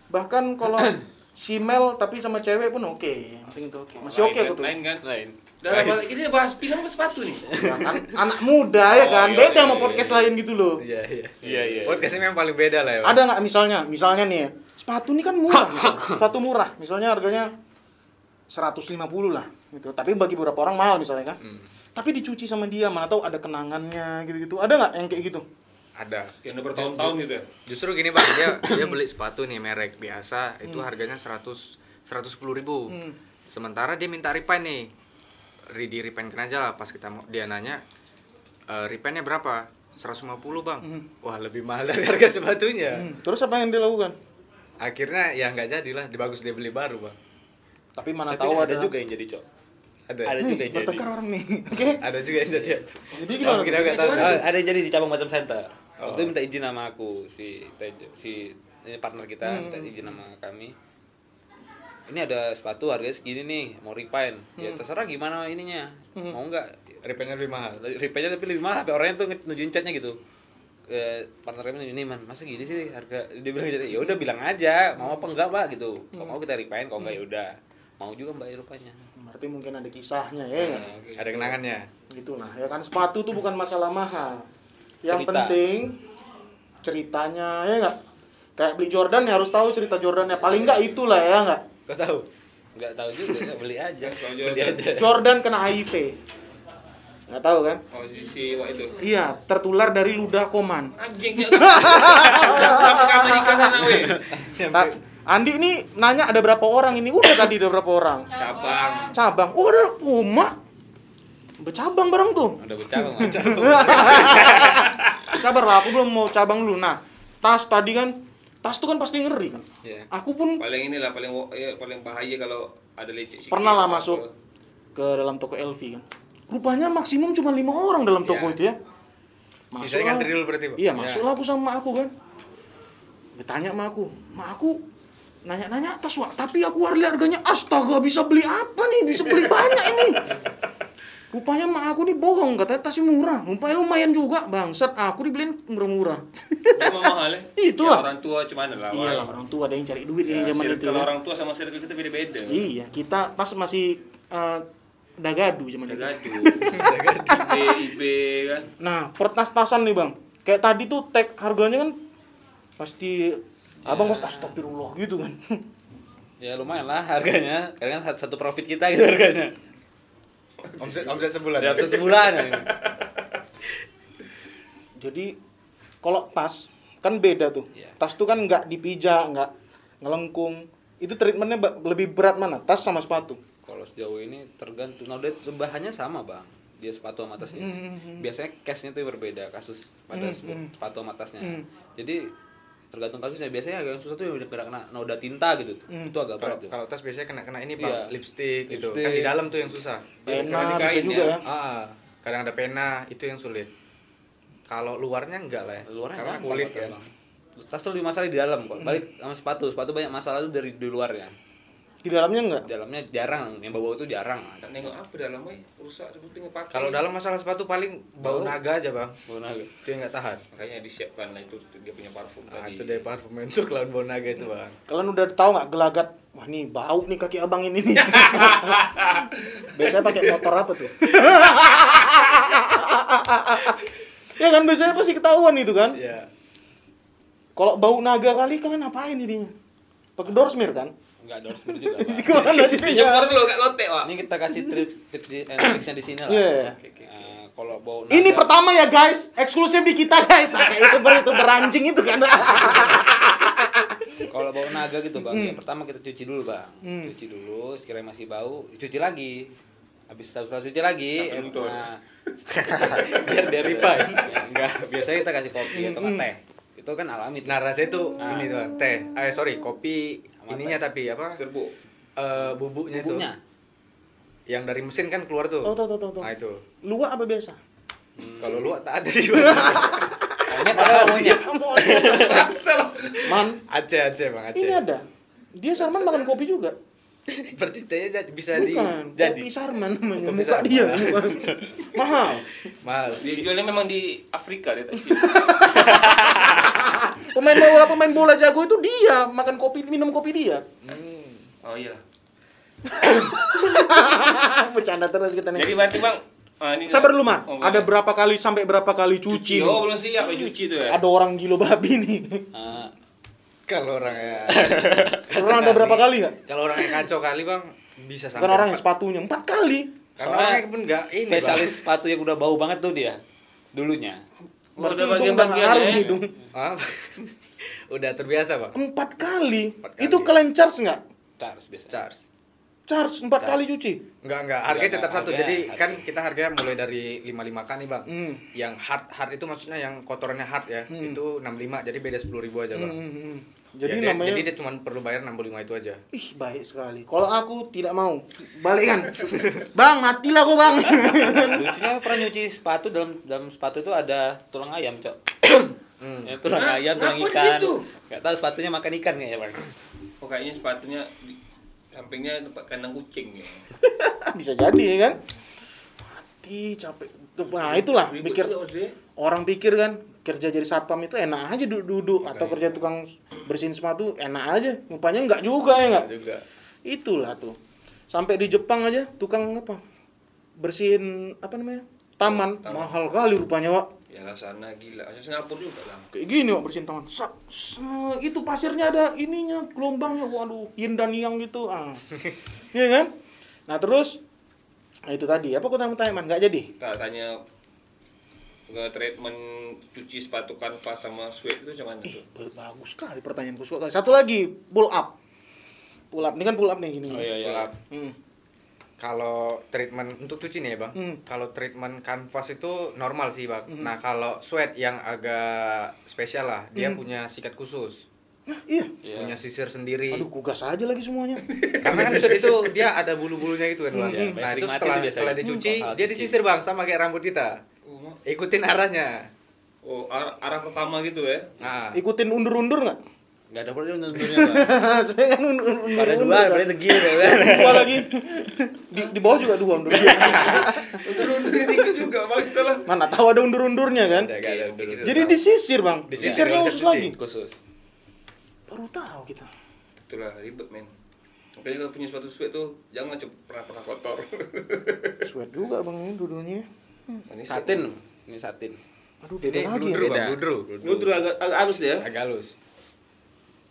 bahkan kalau [COUGHS] simel tapi sama cewek pun oke penting itu oke masih oke Lain aku kan, tuh Lain kan? lain Dalam ini bahas film apa sepatu nih? Ya kan, anak muda ya Oh, kan iya, beda iya, sama iya, podcast iya. lain gitu loh Iya, iya. Iya iya. Podcast ini memang paling beda lah ya. Pak. ada nggak misalnya misalnya nih ya, sepatu ini kan murah misalnya. [LAUGHS] sepatu murah misalnya harganya 150 lah gitu tapi bagi beberapa orang mahal misalnya kan Hmm. tapi dicuci sama dia mana tahu ada kenangannya gitu-gitu ada nggak yang kayak gitu Ada. Yang udah bertahun-tahun gitu ya. Justru gini bang, dia dia beli sepatu nih merek biasa itu harganya 100 110 ribu. Hmm. Sementara dia minta repaint nih, Ri di repaintkan aja lah pas kita mau dia nanya e, repaintnya berapa? 150 bang. Wah lebih mahal dari harga sepatunya. Hmm, terus apa yang dia lakukan Akhirnya ya nggak jadilah, dibagus dia beli baru bang. tapi mana tapi tahu ada ada juga yang jadi cok ada Ada Nih, juga yang jadi. bertengkar orang nih. [LAUGHS] Oke. Ada juga yang jadi. Jadi gimana? kita nggak tahu. Ada yang jadi di cabang macam center. Oh. Waktu itu minta izin sama aku si si ini partner kita Hmm. minta izin sama kami. Ini ada sepatu harganya segini nih, mau repaint. Ya Hmm. terserah gimana ininya. Mau nggak? Repaintnya lebih mahal. Repaintnya tapi lebih mahal, tapi orangnya tuh nunjukin catnya gitu. Eh, partner kami ini man masa gini sih harga dia bilang gitu ya udah bilang aja mau apa enggak pak gitu kalau mau kita repaint kalau enggak ya udah mau juga mbak rupanya Berarti mungkin ada kisahnya ya. Nah, gitu. Ada kenangannya. Gitulah. Ya kan sepatu tuh bukan masalah mahal. Yang Cerita. penting ceritanya ya enggak? Kayak beli Jordan ya harus tahu cerita Jordannya. Paling enggak itulah ya enggak? Kau tahu? nggak tahu juga beli aja beli aja Jordan kena HIV. Nggak tahu kan? Oh, si, si Wak itu. Iya, tertular dari ludah koman. Anjing dia. Sampai ke Amerika sana. [LAUGHS] Ta- Andi ini nanya ada berapa orang ini? Udah tadi ada berapa orang? Cabang. Cabang. Oh, ada Uma. Bercabang barang tuh. udah [LAUGHS] bercabang. Sabar lah, aku belum mau cabang dulu. Nah, tas tadi kan, tas tuh kan pasti ngeri kan. Iya. Aku pun Paling inilah paling eh, paling bahaya kalau ada lecet pernah lah apa. masuk ke dalam toko LV kan. Rupanya maksimum cuma lima orang dalam toko Iya. itu ya. Masuklah. ngantri dulu berarti, Pak? Iya, masuklah aku sama aku kan. Bertanya sama aku, "Ma aku nanya-nanya tas wak, tapi aku lihat harganya astaga bisa beli apa nih? Bisa beli banyak ini." [LAUGHS] Rupanya mak aku nih bohong, katanya tasnya murah. Rupanya lumayan juga, bangsat. Aku dibeliin murah-murah. Mahal ya. [LAUGHS] Itulah. Ya, orang tua cuman lah. Iya lah, orang tua ada yang cari duit ini Ya, zaman circle itu. ya. orang tua sama circle kita beda-beda. Iya, kita tas masih eh, dagadu zaman itu. gaduh. IB, IB kan. Nah, pertas-tasan nih bang. Kayak tadi tuh tag harganya kan pasti abang kos astagfirullah gitu kan. [LAUGHS] ya lumayan lah harganya karena kan satu profit kita gitu harganya Omset omset sebulan. dari satu bulan ya. [LAUGHS] Jadi kalau tas kan beda tuh. Iya. Tas tuh kan nggak dipijak, nggak ngelengkung. Itu treatmentnya lebih berat mana? Tas sama sepatu. kalau sejauh ini tergantung nah udah bahannya sama bang dia sepatu sama tasnya biasanya case-nya tuh berbeda kasus pada Hmm, sep- hmm. sepatu sama tasnya Hmm. jadi tergantung kasusnya biasanya agak susah tuh yang udah kena, kena noda tinta gitu Hmm. itu agak berat tuh kalau tas biasanya kena kena ini Iya. bang, lipstick gitu. Lipstick. Kan di dalam tuh yang susah. Pena bisa kain juga ya. ya. Ah, kadang ada pena itu yang sulit. Kalau luarnya enggak lah ya. luarnya Karena kulit kan. Bang. tas tuh lebih masalah di dalam kok balik sama sepatu sepatu banyak masalah tuh dari di luarnya Di dalamnya enggak? di dalamnya jarang yang bau itu jarang Tak nengok apa dalamnya rusak ribut pakai. Kalau dalam masalah sepatu paling bau Bau. naga aja bang. bau naga Itu yang nggak tahan. makanya disiapkan lah itu dia punya parfum Nah, tadi. itu dari parfum untuk lawan bau naga itu bang. Kalian udah tahu nggak gelagat? Wah nih bau nih kaki abang ini nih. [LAUGHS] biasanya pakai motor apa tuh? [LAUGHS] ya kan biasanya pasti ketahuan itu kan. Iya. Kalau bau naga kali kalian ngapain dirinya? Pakai doorsmear kan? Nggak endorsement juga Bang. [LAUGHS] Gimana sih? Dijemur dulu gak lotek, Wak. ini kita kasih trip tips di, eh, tripsnya di sini lah Iya. Eh, kalau bau Ini naga- pertama ya guys, eksklusif di kita guys. Kayak itu ber itu beranjing itu kan. Kalau bau naga gitu bang, yang pertama kita cuci dulu bang, Hmm. cuci dulu, sekiranya masih bau, cuci lagi, habis setelah cuci lagi, luntur. nah, [LAUGHS] biar dia revive. Enggak, biasanya kita kasih kopi atau nggak teh, itu kan alami. tuh. Nah rasanya tuh Nah. ini tuh teh. Eh sorry kopi ininya tapi apa? Serbuk. Eh bubuknya, Bumbunya, tuh. Yang dari mesin kan keluar tuh. Oh, tuh, tuh, tuh, tuh. Nah itu. Luak apa biasa? Kalau lu tak ada di monyet ada monyet. [LAUGHS] Man, Aceh Aceh bang Aceh. ini ada. Dia Sarman makan kopi juga. Berarti tehnya jadi- bisa di Bukan, jadi kopi Sarman namanya. Kopi Muka Sarman. dia. [LAUGHS] Mahal. mahal. Dia jualnya memang di Afrika dia tak sini. [LAUGHS] Pemain bola pemain bola jago itu dia makan kopi minum kopi dia. Oh iya. [LAUGHS] Bercanda terus kita nih. Jadi berarti Bang ah, ini Sabar dulu, Man. Oh, Ada berapa kali sampai berapa kali cuci? nih? Oh, belum siap ya cuci tuh ya. Ada orang gilo babi nih. Ah, Kalau orang ya Orang ada berapa kali nggak? Kalau orang yang kacau kali bang bisa sampai Kan orang yang sepatunya empat kali. Karena Soalnya orangnya pun enggak ini spesialis sepatu yang udah bau banget tuh dia, dulunya. Berarti udah bagian-bagian ngaruh ya. hidung. Ah, [LAUGHS] udah terbiasa bang. Empat kali. Empat kali. Itu kalian charge nggak? Charles biasa. Charge. Charge empat Charge. kali cuci. Enggak enggak, harganya tetap satu. Jadi harganya. kan kita harganya mulai dari 55 kan nih, Bang. Hmm. Yang hard hard itu maksudnya yang kotorannya hard ya. Hmm. Itu 65 jadi beda 10.000 aja, Bang. Hmm, hmm, hmm. Jadi Ya, dia- namanya jadi dia cuma perlu bayar 65 itu aja. Ih, baik sekali. Kalau aku tidak mau, balikan. bang, matilah kok, Bang. Lucunya pernah nyuci sepatu dalam dalam sepatu itu ada tulang ayam, Cok. Ya, tulang Hah? ayam, tulang ikan. Gak tahu sepatunya makan ikan kayaknya, Bang. Oh kayaknya sepatunya di sampingnya tempat kandang kucing ya. [LAUGHS] Bisa jadi ya kan? Mati, capek. Nah, itulah pikir juga orang pikir kan kerja jadi satpam itu enak aja duduk-duduk atau kerja tukang bersihin sepatu enak aja. Rupanya enggak juga ya enggak? Juga. Itulah tuh. Sampai di Jepang aja tukang apa? Bersihin apa namanya? Taman, mahal kali rupanya, Wak. Ya lah sana gila. Asal Singapura juga lah. Kayak gini Wak bersihin taman. Sak, sak, itu pasirnya ada ininya, gelombangnya. Waduh, yin dan yang gitu. Ah. [LAUGHS] Iya kan? Nah, terus nah itu tadi apa kau tanya man nggak jadi Tak tanya nge treatment cuci sepatu kanvas sama sweat itu cuman itu. ba- bagus sekali pertanyaanku suka satu lagi pull up pull up ini kan pull up nih gini Oh iya iya. Hmm. Kalau treatment untuk cuci nih ya bang, Hmm. kalau treatment kanvas itu normal sih bang. Nah kalau sweat yang agak spesial lah, dia Hmm. punya sikat khusus, Nah, iya Iya. punya sisir sendiri. aduh kugas aja lagi semuanya [LAUGHS] Karena kan sweat itu dia ada bulu-bulunya gitu kan bang. Iya, nah sering itu setelah setelah dicuci, Hmm, dia disisir bang sama kayak rambut kita. Oh, ma- Ikutin arahnya. oh arah, arah pertama gitu ya. Nah, ikutin undur-undur nggak Gak ada boleh undur-undurnya, [LAUGHS] saya kan undur undur Pada dua, berarti tegil ya, dua lagi di, di bawah juga dua undur [LAUGHS] Undur-undurnya dikit juga masalah. mana tahu ada undur-undurnya kan ada, ada, ada. oke, jadi disisir bang Disisir, sisirnya nggak khusus lagi. Khusus. baru tahu kita Itulah ribet men. Makanya kalau punya sepatu sweat tuh jangan pernah pernah kotor. sweat juga bang ini duduknya Ini Satin. Ini satin. aduh Ini bludru ya bang, Beda. bludru. Nudur agak agak halus dia. Agak halus.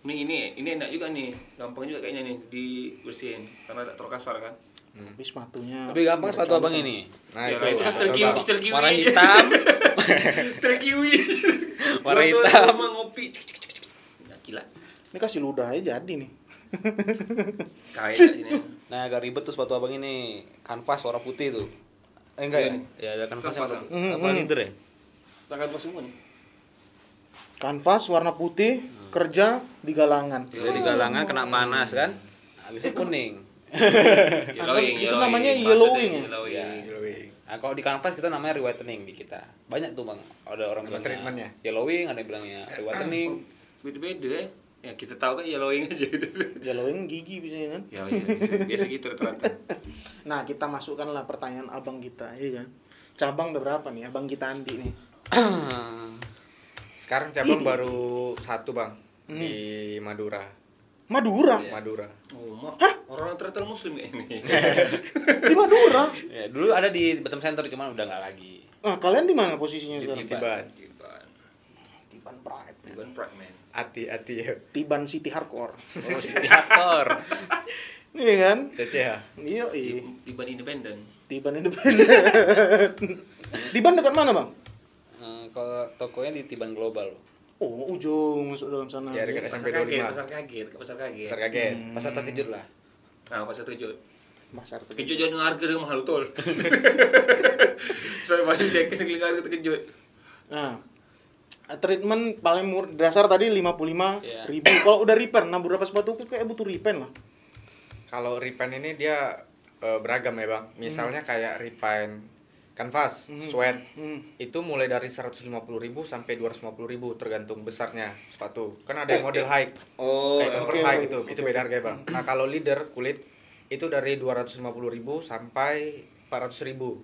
Ini ini ini enak juga nih. Gampang juga kayaknya nih dibersihin karena tak terlalu kasar kan. tapi sepatunya Lebih gampang sepatu abang ini. Nah Ya, itu, itu kan kiwi, style kiwi. Warna [LAUGHS] hitam. Style kiwi. [LAUGHS] Warna hitam. sama ngopi. Nah, gila. ini kasih ludah aja jadi nih Kayak ini. Nah, agak ribet tuh sepatu abang ini. Kanvas warna putih tuh. Eh enggak ya? Ya ada kanvas yang Kanvas, hmm, apa hmm. leader ya? Tangan pas semua nih. kanvas warna putih kerja di galangan Jadi galangan kena panas kan. Habis itu kuning. [LAUGHS] Yellowing, itu yellowing. namanya Maksudnya yellowing ya? Yellowing. Nah, kalau di kanvas kita namanya rewhitening di kita. Banyak tuh, Bang. Ada orang bilang treatmentnya? yellowing, ada yang bilangnya rewhitening. Beda-beda ya. Ya kita tahu kan yellowing aja. yellowing gigi biasanya kan ya bisa, bisa. biasa gitu rata-rata. [LAUGHS] nah kita masukkanlah pertanyaan abang kita iya kan cabang ada berapa nih abang kita Andi nih [CLEARS THROAT] Sekarang cabang baru satu bang Hmm. di Madura. Madura Madura. Oh, mak. Orang ternyata muslim kayak ini. [LAUGHS] di Madura ya, dulu ada di Batam Center cuman udah nggak lagi. nah kalian di mana posisinya Di sekarang Tiban. Tiban. Tiban Pride Tiban Pride man. Hati hati ya. Tiban City Hardcore Oh, City Hardcore. [LAUGHS] iya kan CCH. iya iya Tiban independen. Tiban independen [LAUGHS] Tiban dekat mana bang Eh, kalau tokonya di Tiban Global. oh ujung masuk dalam sana Ya dekat Pasar SMP kaget, 25. pasar kaget, pasar kaget. Pasar kaget. Pasar terkejut lah. Nah, pasar terkejut. pasar Terkejut jangan harga dia mahal betul. Soalnya masih saya kesel harga terkejut. Nah, treatment paling murah dasar tadi 55 Iya. ribu. Kalau udah repair, nah beberapa sepatu tuh kayak butuh repair lah. Kalau repaint ini dia eh, beragam ya bang. Misalnya kayak repaint kanvas, sweat, Hmm. itu mulai dari 150.000 sampai 250.000 tergantung besarnya sepatu. Kan ada yang model high, Oh, kayak converse oke, high oke, itu, oke. itu beda harga ya bang. Nah kalau leader kulit itu dari 250.000 sampai 400.000.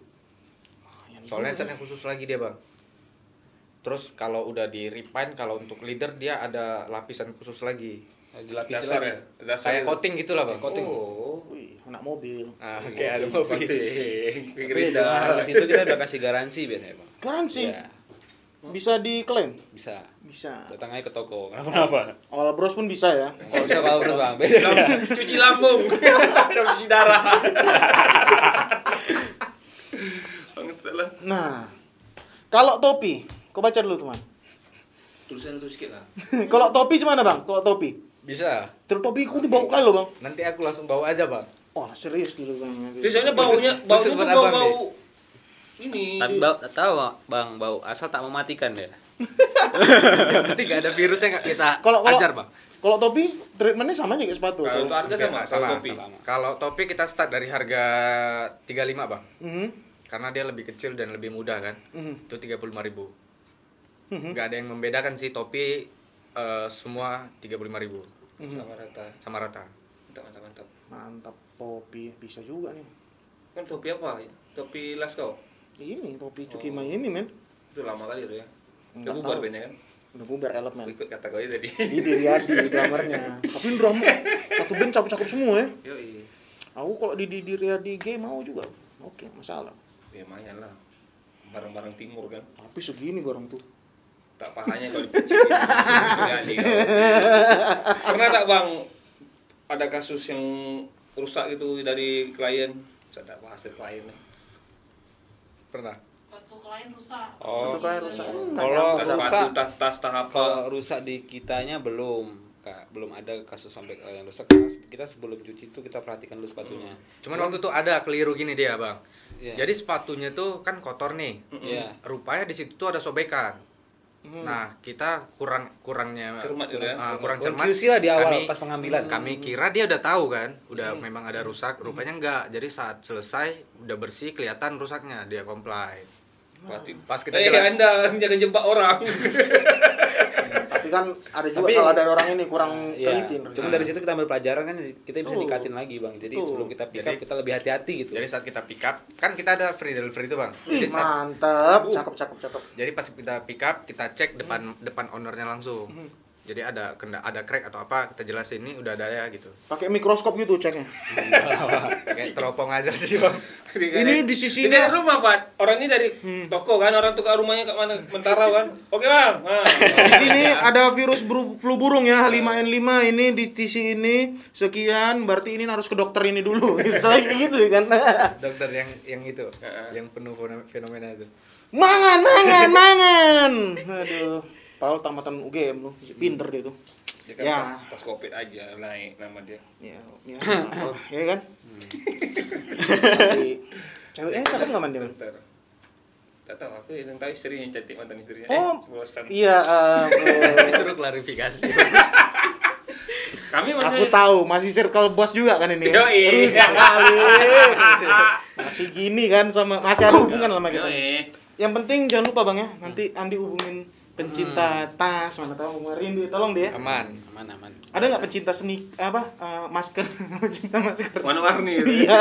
Soalnya catnya khusus lagi dia bang. Terus kalau udah di repaint, kalau untuk leader dia ada lapisan khusus lagi. Dilapisi dasar lagi. ya. Dasar Kayak coating gitu lah bang. Coating. Oh. Wih, anak mobil. Nah, kayak ada mobil. Dengan harga situ kita udah kasih garansi biasanya, Bang. Garansi. Iya, Bisa diklaim? bisa. Bisa. Datang aja ke toko. Kenapa-napa? All bros pun bisa ya. Kalau bisa kalau terus, Bang. Beda. Cuci lambung. [LAUGHS] cuci darah. [LAUGHS] Nah, kalau topi, kau baca dulu teman. Tulisan itu sedikit lah. [LAUGHS] kalau topi gimana bang? Kalau topi? Bisa. Terus topi aku dibawa kali loh bang. Nanti aku langsung bawa aja bang. Oh serius dulu bang. Dia soalnya baunya, baunya tuh buat abang bau-bau ini. Tapi bau, tahu Bang, bau asal tak mematikan. Yang [LAUGHS] penting gak ada virusnya nggak kita Kalau kalau ajar bang. Kalau topi treatmentnya sama aja kayak sepatu. Kalau harga sama, sama, kalau topi. sama. Kalau topi kita start dari harga 35 bang, Mhm. karena dia lebih kecil dan lebih mudah kan. Mhm. Itu 35.000 ribu. Mhm. Nggak ada yang membedakan sih topi eh, semua 35.000 ribu Sama rata. sama rata. Mantap, mantap, mantap. Mantap topi bisa juga nih. Kan topi apa? Topi las kau? Ini topi Cukima ini men. Itu lama kali itu ya. Udah bubar tahu. bandnya kan? Udah bubar elemen. Aku ikut kata kau itu tadi. Ini diri Adi [LAUGHS] drummernya. Tapi drum satu band cakep-cakep semua ya. Yoi. Aku kalau di di diri Adi G mau juga. Oke, masalah. Ya lumayan lah. Barang-barang timur kan. Tapi segini barang tuh. Tak pahanya kalau kau. Pernah tak bang ada kasus yang rusak itu dari klien? Saya tak bahas dari klien. Pernah? Sepatu klien rusak. Oh. Itu kayak rusak. Enggak Kalau nyampe. Tas rusak, tas tas tas apa? kalau rusak di kitanya belum kak belum ada kasus sampai kalian rusak karena kita sebelum cuci itu kita perhatikan dulu sepatunya Cuman waktu itu ada keliru gini dia bang. Iya. Jadi sepatunya tuh kan kotor nih. Iya. Rupanya di situ tuh ada sobekan. Nah kita kurang kurangnya Cermat gitu ya. ah, kurang Kurang cermat. QC lah di awal, Kami- pas pengambilan. Kami kira dia udah tahu kan, udah memang ada rusak. Rupanya enggak. Jadi saat selesai udah bersih kelihatan rusaknya dia comply. Berarti Pas kita eh, jelas- anda [LAUGHS] jangan jebak orang. [LAUGHS] Tapi kan ada juga Tapi- kalau ada orang ini kurang Iya. teliti. Cuma dari situ kita ambil pelajaran kan kita bisa Tuh. nikatin lagi bang. Jadi Tuh. sebelum kita pick up Jadi- kita lebih hati-hati gitu. Jadi saat kita pick up, kan kita ada free delivery itu bang. Ih, Jadi saat mantap, cakep cakep cakep. Jadi pas kita pick up, kita cek depan depan ownernya langsung. Jadi ada kenda ada crack atau apa, kita jelasin ini udah ada ya gitu. Pakai mikroskop gitu ceknya. Kayak teropong aja sih bang. Ini di sisi Ini dari rumah, Pak. Orang ini dari toko kan, orang tukar rumahnya ke mana? Mentara kan. Oke, Bang. Nah. Di sini ada virus buru- flu burung ya H5N5 ini di sisi ini sekian berarti ini harus ke dokter ini dulu. [LAUGHS] Saya gitu kan. [LAUGHS] Dokter yang yang itu, yang penuh feno- fenomena itu. mangan, mangan, [LAUGHS] mangan. Aduh. Paul tamatan UGM lu, pinter dia tuh. Dia kan Ya. pas, pas covid aja naik nama dia. Ya, ya, Paul, ya kan? Tapi ceweknya cakep nggak mandi? Man? Dokter. Tak tahu aku yang tahu istrinya yang cantik mantan istrinya. Oh. eh, bosan. Iya, eh, [LAUGHS] bro. Disuruh klarifikasi. [LAUGHS] Kami aku masih tahu masih circle bos juga kan ini. Rusak [LAUGHS] kali. Masih gini kan sama masih ada hubungan sama kita. Yang penting jangan lupa bang ya, nanti Andi hubungin pencinta tas mana tahu mau Rindi, tolong dia. Aman. Aman aman. Ada nggak pencinta seni apa eh, masker, [LAUGHS] pencinta masker? Warna-warni. [LAUGHS] Iya.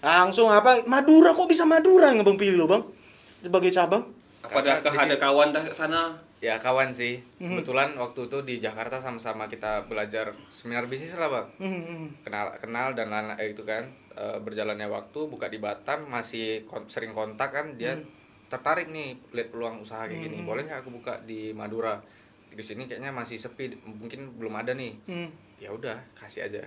Langsung apa? Madura kok bisa Madura yang abang pilih lo bang? Sebagai cabang? Apakah ada kawan dah sana? Ya kawan sih. Kebetulan waktu itu di Jakarta sama-sama kita belajar seminar bisnis lah bang. Hmm, Kenal kenal dan lain eh, itu kan eh, berjalannya waktu buka di Batam masih kon- sering kontak kan dia tertarik nih lihat peluang usaha kayak gini. Boleh nggak aku buka di Madura? Di sini kayaknya masih sepi, mungkin belum ada nih. hmm. Ya udah kasih aja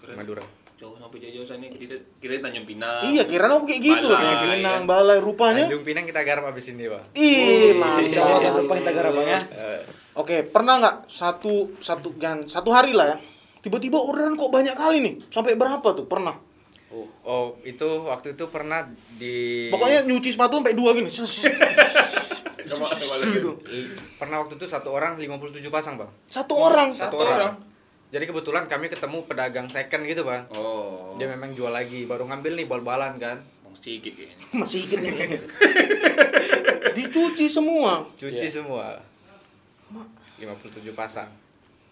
Keren. Madura. Jauh sampai jauh-jauh sana kita kira Tanjung Pinang. Iya, kira aku kayak gitu loh, Balai, kayak Pinang, ya. balai rupanya. Tanjung Pinang kita garap abis ini bang. Ih, mantap. [LAUGHS] depan kita garap ya. Eh, Oke, pernah nggak satu satu jangan satu hari lah ya? Tiba-tiba orderan kok banyak kali nih? Sampai berapa tuh? Pernah? Oh itu waktu itu pernah di Pokoknya nyuci sepatu sampai dua gini. [LAUGHS] Coba coba lagi. gitu. pernah waktu itu satu orang 57 pasang bang. Satu orang. Satu, Satu orang. orang. Jadi kebetulan kami ketemu pedagang second gitu bang. Oh. Dia memang jual lagi, baru ngambil nih bal-balan kan. Bang sedikit kayaknya. [LAUGHS] Masih ikut nih. Dicuci semua. Cuci Iya. semua. 57 pasang.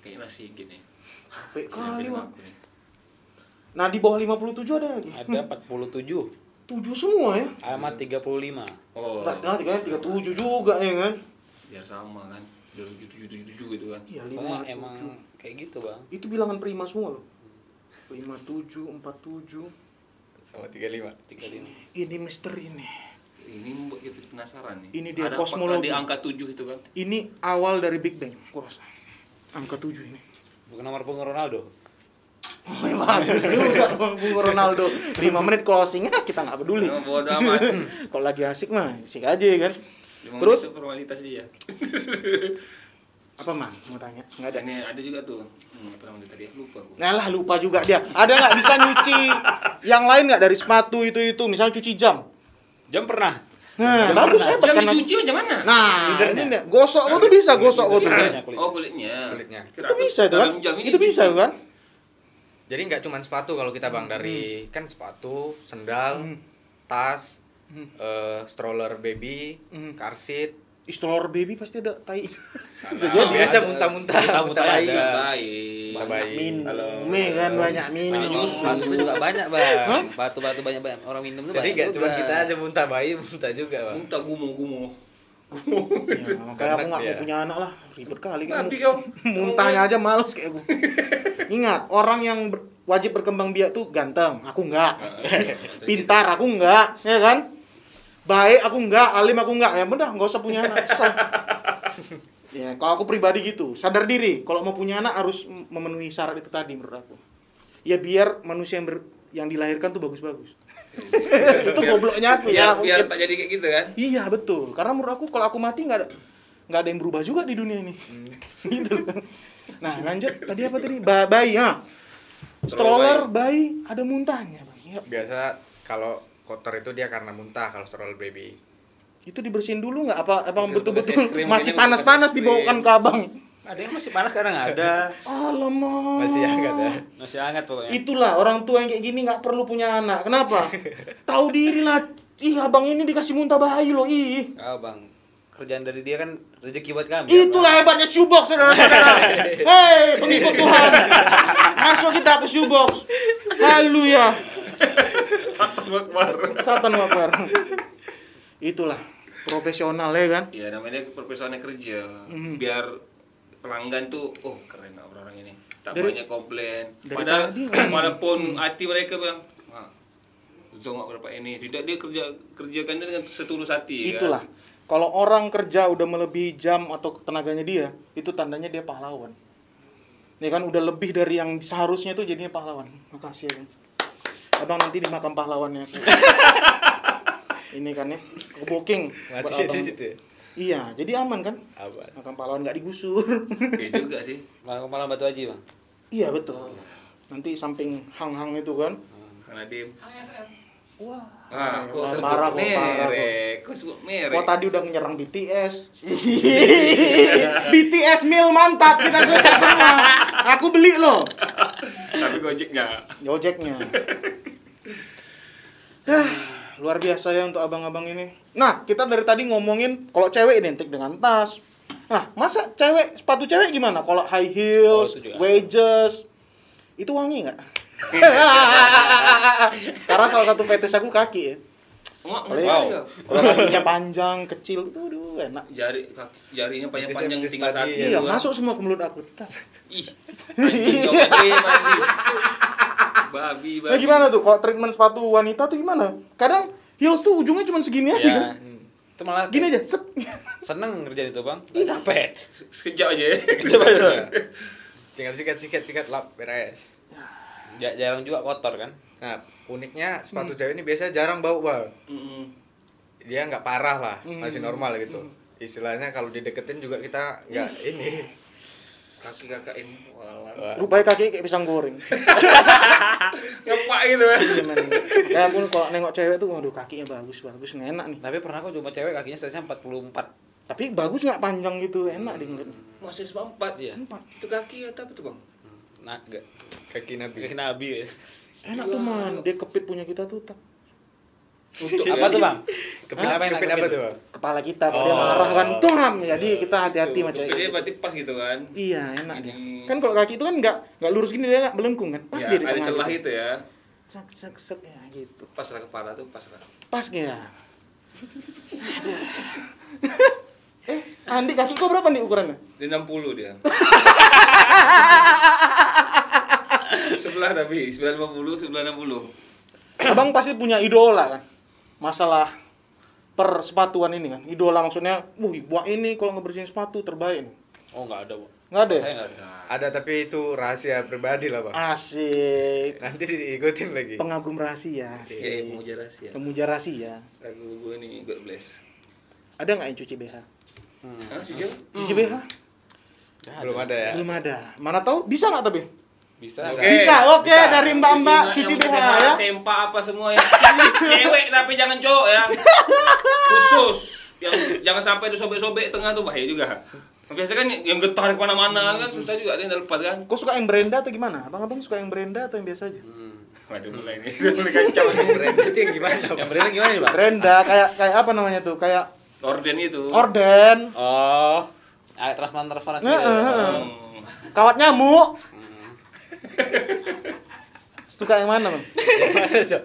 Kayaknya masih sedikit. Sampai kali, Wak. Nah, di bawah 57 ada lagi. Ada 47. Tujuh semua ya. Alamat 35. Oh. Enggak, nah, tiga tiga tujuh juga ya kan? Biar sama kan. Biar tujuh tujuh tujuh tujuh gitu kan. Iya, lima Soalnya emang tujuh. kayak gitu bang. Itu bilangan prima semua loh. Lima tujuh, empat tujuh. Sama 35. 35. Ini misteri nih. Ini membuat kita penasaran nih. Ini dia Ada kosmologi. di angka tujuh itu kan. Ini awal dari Big Bang, gua rasa. Angka tujuh ini. Bukan nomor punggung Ronaldo. Oh, ya bagus [LAUGHS] juga Bung Ronaldo. 5 menit closing, ah, kita nggak peduli. Oh, bodo amat. [LAUGHS] Kalau lagi asik mah, asik aja ya kan. Terus itu formalitas dia. [LAUGHS] apa man? Mau tanya? Nggak ada. Ini ada juga tuh. Hmm, apa namanya tadi? Lupa aku. Nah lah lupa juga dia. Ada nggak bisa nyuci yang lain nggak dari sepatu itu itu? Misalnya cuci jam. Jam pernah. Nah, bagus hebat Jam kan. dicuci macam mana? Nah, ini nih, gosok kok tuh bisa gosok kok tuh. Kulitnya, kulitnya. Oh kulitnya. Kulitnya. Itu bisa itu kan? Itu bisa kan? Jadi nggak cuma sepatu kalau kita bang dari kan sepatu, sendal, Hmm. tas, eh, stroller baby, Hmm. car seat. Stroller baby pasti ada tai. Nah, biasa muntah-muntah, ada. Baik. Muntah bayi. Minum, nih kan banyak minum. Sepatu tuh juga banyak bang. Sepatu-sepatu banyak banyak orang minum tuh Jadi banyak nggak cuma kita aja muntah bayi, muntah juga bang. Muntah gumo-gumo. Ya, makanya aku nggak mau punya anak lah, ribet kali kan. Kau Muntahnya aja males kayak gue. Ingat, orang yang ber- wajib berkembang biak tuh ganteng, aku enggak. [LAUGHS] Pintar, aku enggak, ya kan? Baik, aku enggak. Alim, aku enggak. Ya udah, nggak usah punya anak. Susah. [LAUGHS] ya, kalau aku pribadi gitu, sadar diri. Kalau mau punya anak harus memenuhi syarat itu tadi menurut aku. Ya biar manusia yang ber- yang dilahirkan tuh bagus-bagus. [LAUGHS] itu gobloknya aku ya. biar, tak jadi kayak gitu kan. Iya betul, karena menurut aku kalau aku mati nggak ada nggak ada yang berubah juga di dunia ini. [LAUGHS] gitu. Nah lanjut tadi apa tadi ba bayi ya. Stroller bayi ada muntahnya bang. Ya, Biasa kalau kotor itu dia karena muntah kalau stroller baby. itu dibersihin dulu nggak apa apa betul-betul [LAUGHS] masih panas-panas dibawakan ke abang. Ada yang masih panas sekarang ada. Alamak. Masih hangat ya. Masih hangat pokoknya. Itulah orang tua yang kayak gini nggak perlu punya anak. Kenapa? [LAUGHS] Tahu diri lah. Ih abang ini dikasih muntah bayi loh. Ih. Oh bang, kerjaan dari dia kan rezeki buat kami. Itulah hebatnya shoebox saudara-saudara. [LAUGHS] Hei pengikut Tuhan. Masuk kita ke shoebox. Haleluya. Satan wakbar. Itulah profesional ya kan. Ya namanya profesional kerja. Biar pelanggan tuh oh keren orang-orang ini. Tak Dari- banyak komplain. dari Padahal [CLEARS THROAT] walaupun hati mereka bilang, "Ah, zongak berapa ini." Tidak dia kerja kerjakan dengan setulus hati kan. Itulah. Kalau orang kerja udah melebihi jam atau tenaganya dia, itu tandanya dia pahlawan. Ya kan udah lebih dari yang seharusnya tuh jadinya pahlawan. Makasih ya. Bang. Abang nanti di makam pahlawannya. [LAUGHS] Ini kan ya, ke booking. buat abang. Ya? Iya, jadi aman kan? Apa? Makam pahlawan nggak digusur. Iya juga sih. Malam malam batu aji bang. iya betul. Nanti samping hang-hang itu kan. Karena dia Hang FM. Wah. Ah, kok Wah, sebut parah merek? Kok sebut merek? Kok tadi udah menyerang BTS? [LAUGHS] BTS mil mantap kita suka semua. Aku beli loh. Tapi gojeknya. [LAUGHS] Gojeknya. Luar biasa ya untuk abang-abang ini. Nah, kita dari tadi ngomongin kalau cewek identik dengan tas. Nah, masa cewek sepatu cewek gimana? Kalau high heels, Oh, wedges, itu wangi nggak? [LAUGHS] Karena salah satu fetish aku kaki ya. Kalau enggak ya, kalau kakinya panjang, kecil, itu aduh enak. Jari kaki, jarinya panjang-panjang tinggal satu. Iya, kan. masuk semua ke mulut aku. Ih. Anjing mandi. Babi, babi. Nah gimana tuh kalau treatment sepatu wanita tuh gimana? Kadang heels tuh ujungnya cuma segini aja. Ya. kan? Itu malah Gini aja, set. seneng ngerjain itu bang. Nggak capek. Sekejap aja. ya. Tinggal sikat-sikat-sikat lap beres. Ja- jarang juga kotor kan. Nah, uniknya sepatu cewek ini biasanya jarang bau, Bang. Mm-mm. Dia nggak parah lah, Hmm. masih normal gitu. Istilahnya kalau dideketin juga kita nggak ini. Kaki kakak ini. Walah. Rupanya kaki kayak pisang goreng. [LAUGHS] Ngepak gitu kan. Kayak pun kalau nengok cewek tuh, waduh kakinya bagus, bagus, enak nih. Tapi pernah aku coba cewek kakinya size-nya 44. Tapi bagus nggak panjang gitu, enak deh ngeliat. Masih empat. Iya. Empat. Itu kaki atau apa tuh bang? Nah, enggak. Kaki Nabi. Kayak nabi ya. Enak tuh man, dia kepit punya kita tuh tak. Untuk Apa tuh bang? Kepin, Apa nak apa tuh, Bang? Kepala kita, kalau dia Oh. marah kan, tuh Jadi kita hati-hati sama Dia cewek. berarti pas gitu kan. Iya, enak dia. Kan kalau kaki itu kan nggak nggak lurus gini dia nggak melengkung kan, pas Ya, dia di ada celah gitu. itu ya. Sak sak sak ya gitu. Pas lah kepala tuh pas lah. Pas ya. [LAUGHS] eh, Andi kaki kau berapa nih ukurannya? Di 60 dia. [LAUGHS] sebelah tapi, sebelah 50, sebelah 60. Abang pasti punya idola kan? Masalah per sepatuan ini kan. Idola maksudnya, wih, buat ini kalau ngebersihin sepatu terbaik nih. Oh enggak ada, Bu. Nggak ada ya? Saya enggak ada. Ada tapi itu rahasia pribadi lah, Bang. Asik. Nanti diikutin lagi. Pengagum rahasia. Ya, Asik. pemuja rahasia. Pemuja rahasia. Lagu gue ini God bless. Ada nggak yang cuci BH? Hah, jujur? Cuci BH? Belum ada ya. Belum ada. Mana tahu bisa nggak tapi? Bisa. Oke. Bisa, oke Bisa. dari mbak-mbak cuci Yang BH ya. sempak apa semua yang [LAUGHS] cewek tapi jangan cowok ya. Khusus yang jangan sampai disobek-sobek tengah tuh bahaya juga. Biasa kan yang getah ke mana-mana kan susah juga ada yang lepas kan. Kau suka yang Brenda atau gimana? Abang-abang suka yang Brenda atau yang biasa aja? Waduh mulai nih, [LAUGHS] mulai kacau nih. Brand itu yang gimana [LAUGHS] Yang beredar gimana nih, Bang? Brenda kayak kayak apa namanya tuh? Kayak Orden itu. orden, Oh. Ah, transparan transparan sih. Hmm. kawat nyamuk. Suka yang mana, Bang?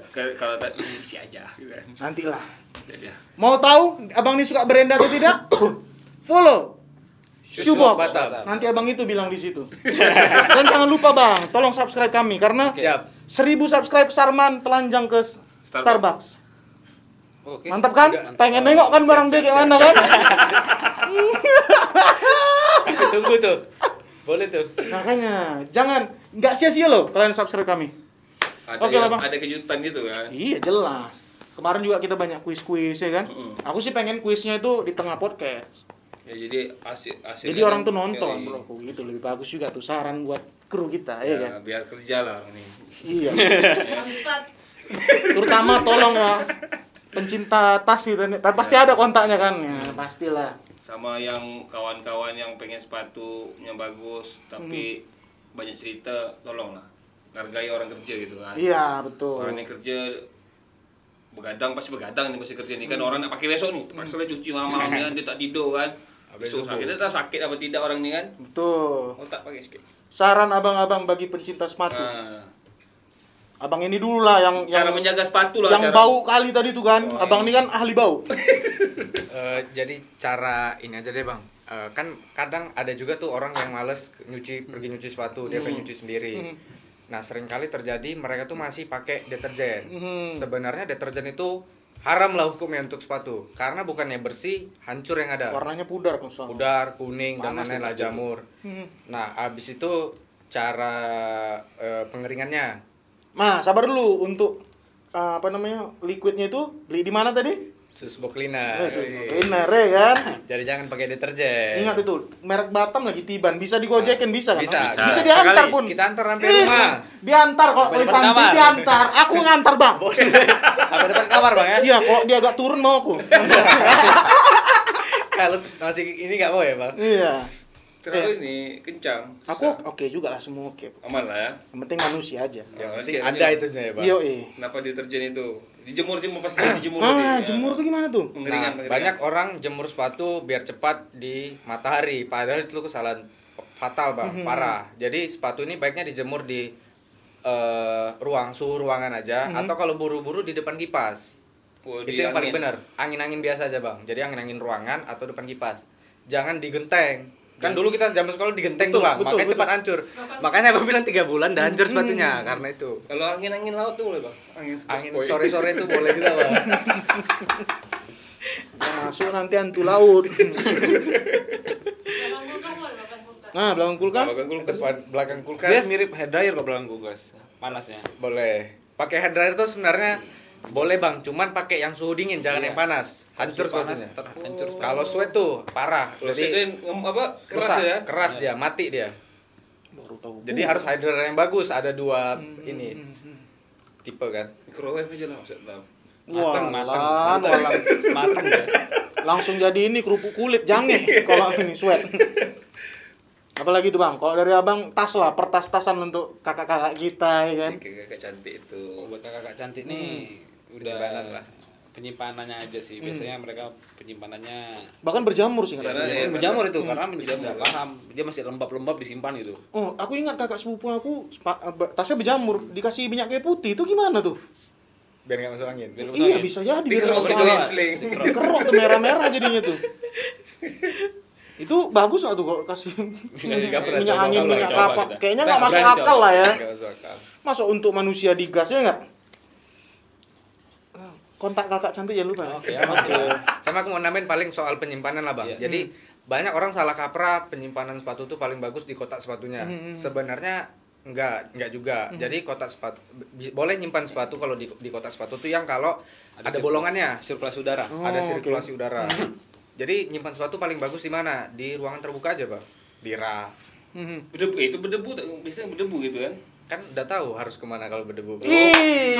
Kalau- Kalau tak isi aja gitu kan. Nantilah. Jadi ya. Mau tahu abang ini suka Brenda atau tidak? [COUGHS] Follow Shoebox. Batam. Nanti abang itu bilang di situ. [LAUGHS] Dan jangan lupa bang, tolong subscribe kami karena Siap. 1000 subscribe Sarman telanjang ke Starbucks. Starbucks. Oke. Mantap kan? Udah, mantap. Pengen nengok kan barang dia kayak mana kan? [LAUGHS] Tunggu tuh. Boleh tuh. Makanya jangan nggak sia-sia loh kalian subscribe kami. Ada Oke lah, Bang. ada kejutan gitu kan. Iya jelas. Kemarin juga kita banyak kuis-kuis ya kan. Mm-mm. Aku sih pengen kuisnya itu di tengah podcast. Ya jadi asik asik. Jadi orang tuh nonton bro. Gitu lebih bagus juga tuh saran buat kru kita ya, kan. Ya, biar kerja lah orang ini. Iya. [LAUGHS] Terutama tolong ya pencinta tas itu nih. Tapi pasti ada kontaknya kan ya, pastilah. Sama yang kawan-kawan yang pengen sepatunya bagus tapi banyak cerita, tolonglah. Hargai orang kerja gitu kan. Iya, betul. Orang yang kerja begadang pasti begadang nih pasti kerja nih kan orang nak pakai besok nih terpaksa lah cuci malam-malam kan dia tak tidur kan besok sakit dia tak sakit apa tidak orang ini kan Betul. oh tak pakai sikit Saran abang-abang bagi pencinta sepatu. nah, Abang ini dulu lah yang yang cara menjaga sepatu lah yang cara- bau kali tadi tuh kan. Oh, abang ini kan ahli bau. [LAUGHS] Eh, jadi cara ini aja deh bang Eh, kan kadang ada juga tuh orang yang males nyuci pergi nyuci sepatu dia pengen nyuci sendiri nah sering kali terjadi mereka tuh masih pakai deterjen Hmm. sebenarnya deterjen itu haram lah hukumnya untuk sepatu karena bukannya bersih hancur yang ada Warnanya pudar soalnya. pudar kuning dan Panas lain-lain lah jamur Hmm. nah abis itu cara eh, pengeringannya Nah, sabar dulu untuk uh, apa namanya? liquidnya itu beli di mana tadi? Susbok cleaner Eh, Cleaner ya kan. [LAUGHS] jadi jangan pakai deterjen Ingat itu, merek Batam lagi Tiban, bisa digojekin bisa kan? Bisa, bisa, bisa. diantar Sekali. pun. kita antar sampai rumah Diantar kalau paling depan cantik kamar. diantar. Aku ngantar, Bang. [LAUGHS] Sampai depan kamar, Bang ya. Iya, kalau dia agak turun mau aku. [LAUGHS] kalau masih ini nggak mau ya bang iya. Kenapa Eh. ini kencang Aku oke juga lah semua oke. aman lah ya Yang penting manusia aja. yang penting ada itunya ya bang Iya, eh. kenapa deterjen itu dijemur jemur pasti dijemur Ah, tadi, ya. jemur tuh gimana tuh? Pengeringan, Nah, pengeringan. banyak orang jemur sepatu biar cepat di matahari, padahal itu kesalahan fatal bang, Mhm. parah. Jadi sepatu ini baiknya dijemur di eh, ruang suhu ruangan aja, Mhm. atau kalau buru-buru di depan kipas. Oh, itu yang paling benar. Angin-angin biasa aja bang. Jadi angin-angin ruangan atau depan kipas. Jangan digenteng. Kan dulu kita zaman sekolah digenteng Betul, tuh bang, betul, makanya betul. cepat hancur. Makanya abang bilang tiga bulan dah hancur sepatunya karena itu. kalau angin angin laut tuh boleh bang angin Angin sepoi. sore-sore itu boleh juga bang. [LAUGHS] Masuk nanti hantu laut. Belakang kulkas boleh, belakang kulkas. Nah, belakang kulkas. Belakang kulkas. Depan belakang kulkas. Dia mirip hair dryer kok belakang kulkas. Panasnya. Boleh. Pakai hair dryer tuh sebenarnya boleh bang, cuman pakai yang suhu dingin, jangan Iya. yang panas. Hancur sepatunya. terhancur sepatu. Kalau sweat tuh parah. Kalau Jadi apa keras rusak, ya keras dia, mati dia. Baru tahu. Jadi harus dryer yang bagus. Ada dua ini tipe kan. microwave aja lah maksud tahu Wah, Matang, matang. walang. Matang ya. langsung jadi ini kerupuk kulit jange [LAUGHS] kalau ini sweat. Apalagi tuh bang, kalau dari abang tas lah, pertas-tasan untuk kakak-kakak kita ya kan. kakak cantik itu Buat kakak-kakak cantik nih udah Penyimpanan lah. penyimpanannya aja sih. Biasanya mereka penyimpanannya Bahkan berjamur sih Karena katanya. ya, biasanya berjamur itu Hmm, karena berjamur. nggak paham dia masih lembab-lembab disimpan gitu. Oh, aku ingat kakak sepupu aku eh, tasnya berjamur, dikasih minyak kayu putih. Itu gimana tuh? Biar nggak masuk angin. Biar iya, angin. bisa jadi. biar masuk angin. ya. Dikerok tuh merah-merah jadinya tuh. Itu bagus nggak tuh kalau kasih minyak angin, minyak apa? Kayaknya Kita nggak masuk akal lah ya. Masuk akal. Masuk untuk manusia digas ya nggak? Kontak kakak cantik jangan lupa. Oke, Oke. Sama aku mau nambahin paling soal penyimpanan lah bang. Iya. Jadi banyak orang salah kaprah penyimpanan sepatu tuh paling bagus di kotak sepatunya. Hmm. Sebenarnya enggak, enggak juga. Jadi kotak sepatu boleh nyimpan sepatu kalau di, di kotak sepatu tuh yang kalau ada, sirkul- bolongannya, Sirkulasi udara. Oh, ada sirkulasi udara. Jadi nyimpan sepatu paling bagus di mana? Di ruangan terbuka aja bang. Di rak Mhm. Berdebu, eh, itu berdebu, biasanya berdebu gitu kan. Kan udah tahu harus ke mana kalau berdebu. Ih, [LAUGHS]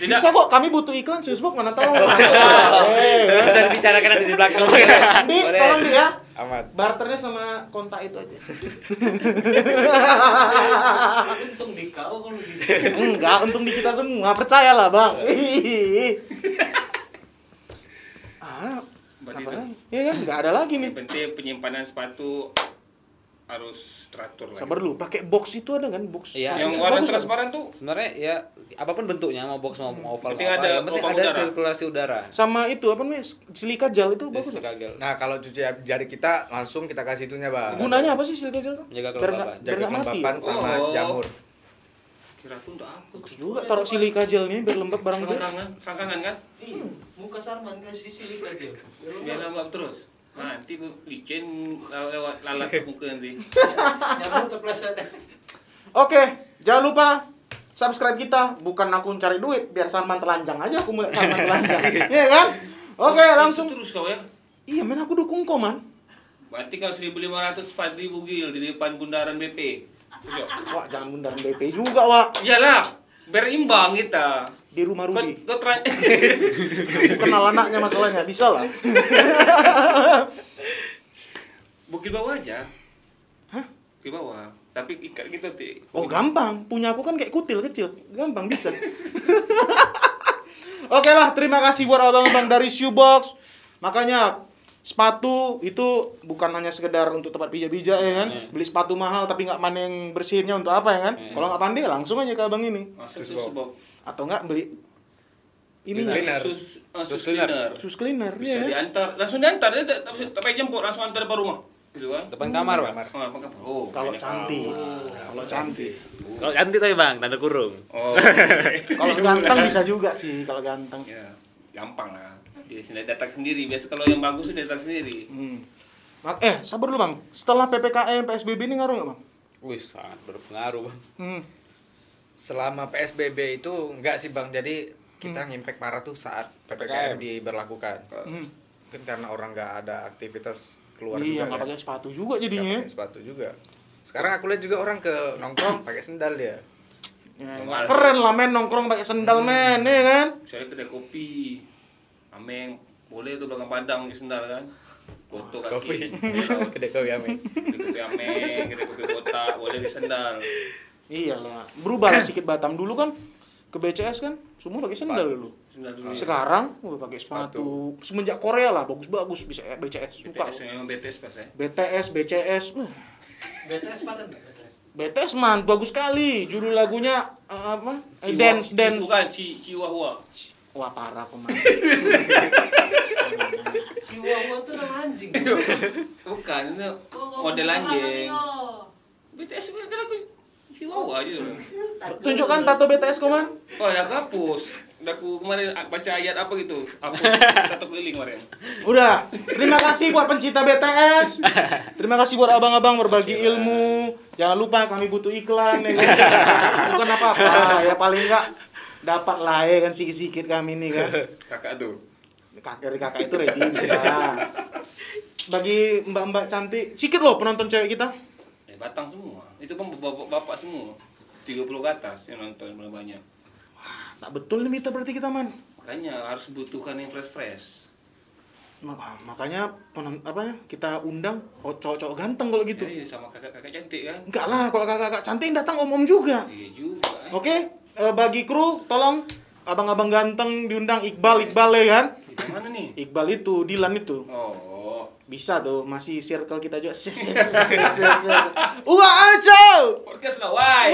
Tidak, bisa kok kami butuh iklan Susbok mana tahu. [LAUGHS] Eh, Bisa dibicarakan nanti di belakang. Di, tolong di ya. Amat. Barternya sama kontak itu aja. [LAUGHS] Untung di kau kalau gitu. Enggak, untung di kita semua. Percayalah, Bang. ah, berarti itu. Ya kan, enggak ada lagi nih. Yang penting penyimpanan sepatu harus teratur lah. Sabar lu, pakai box itu ada kan box. Iya. Yang Bagus warna kan? transparan tuh Sebenarnya ya apa pun bentuknya mau box mau oval Penting mau ada apa, yang penting ada udara. sirkulasi udara. Sama itu apa namanya? Silika gel itu bagus. Bagus kagel. Nah, kalau cuci jari kita langsung kita kasih itunya, Bang. Gunanya apa sih silika gel? tuh? Menjaga kelembapan. Jaga kelembapan sama Oh. jamur. kira aku untuk apa? Bagus juga taruh silika gelnya biar lembab barang itu. Selangkangan, selangkangan kan? Ih, muka Sarman kasih silika dia. Biar lembab terus. Nanti licin lew- lewat [LAUGHS] lalat ke muka nanti. [LAUGHS] Nyamuk terpleset. Oke, jangan lupa subscribe kita. Bukan aku cari duit, biar Salman telanjang aja aku mulai Salman [LAUGHS] telanjang. Iya kan? Oke, langsung. Terus kau ya. Iya, men aku dukung kau, man. Berarti kalau 1500 4000 gil di depan bundaran BP. Wah, jangan bundaran BP juga, Wak. Iyalah, berimbang kita. Di rumah Rudi. kau [LAUGHS] Aku kenal anaknya masalahnya, bisa lah. [LAUGHS] Bukit bawah aja. Hah? Bukit bawah. Tapi ikat gitu, Ti. Oh, gampang. Punya aku kan kayak kutil kecil. Gampang bisa. [LAUGHS] Oke lah, terima kasih buat abang-abang dari Shoebox. Makanya sepatu itu bukan hanya sekedar untuk tempat pijak-pijak ya kan. Iya. Beli sepatu mahal tapi nggak pandai yang bersihinnya untuk apa ya kan. Iya. Kalau nggak pandai langsung aja ke abang ini. Masuk. Atau nggak beli ini Cleaner. Sus, uh, sus Sus cleaner. cleaner. sus cleaner Bisa ya. diantar, langsung diantar, tak tak payah jemput, langsung antar depan rumah. Gitu kan? Depan kamar, Bang. Oh, apa kabar? Oh, Kalau cantik. Kalau cantik. Kalau cantik tapi, Bang, tanda kurung. Oh, [LAUGHS] Kalau ganteng bisa juga sih kalau ganteng. ya, gampang lah. Dia sendiri datang sendiri. Biasa kalau yang bagus dia datang sendiri. Hmm. Mak- Eh, sabar dulu bang. Setelah ppkm, psbb ini ngaruh nggak bang? Wih, sangat berpengaruh, Bang. Hmm. Selama PSBB itu enggak sih, Bang. Jadi kita ngimpact parah tuh saat PPKM diberlakukan. Hmm. Mungkin karena orang nggak ada aktivitas keluar Iya, juga nggak kan. pakai sepatu juga jadinya. pakai sepatu juga. Sekarang aku lihat juga orang ke nongkrong pakai sendal dia. Ya, keren lah men nongkrong pakai sendal men, ya kan? Misalnya kedai kopi, ameng, boleh tuh belakang padang di sendal kan? Foto kaki. Kopi. Kedai kopi ame. Kedai kopi ameng, kedai kopi kotak, boleh di sendal. Iyalah, berubah lah sedikit Batam dulu kan ke BCS kan semua pakai sendal dulu. Sendal dulu. Sekarang wah pakai sepatu. Semenjak Korea lah bagus-bagus bisa ya, BCS suka. BTS memang BTS pas ya. BTS, BCS, BTS paten nggak BTS? BTS man bagus sekali. Judul lagunya eh, apa? Eh, Si dance dance. Si bukan si si Wahwa. Wah parah ke mana? [LAUGHS] Chihuahua tuh nama anjing. [LAUGHS] Bukan, itu model anjing. BTS itu kan aku Wahwa aja. Tunjukkan tato BTS koman. Oh, udah aku hapus. Udah aku kemarin baca ayat apa gitu. Hapus [LAUGHS] satu keliling kemarin. Udah, terima kasih buat pencinta BTS. Terima kasih buat abang-abang berbagi ilmu. Jangan lupa kami butuh iklan ya kan. Bukan apa-apa, ya paling enggak dapat lah ya kan sikit-sikit kami nih kan. Kakak tuh. Kakak dari kakak itu ready bisa. Bagi mbak-mbak cantik, sikit loh penonton cewek kita. Batang semua. Itu kan bapak-bapak semua. 30 ke atas yang nonton paling banyak. Tak betul nih Mita berarti kita man. Makanya harus butuhkan yang fresh-fresh. Ma- Makanya penon, apa ya, kita undang oh, cowok-cowok ganteng kalau gitu. Ya, iya, sama kakak-kakak cantik kan. Enggak lah, kalau kakak-kakak cantik datang om-om juga. Iya juga. eh. Oke, eh, bagi kru tolong abang-abang ganteng diundang Iqbal Iqbal ya kan? Di mana nih? Iqbal itu, Dilan itu. Oh. Bisa tuh, masih circle kita juga. [LAUGHS] Uwa aja. Podcast? Woi!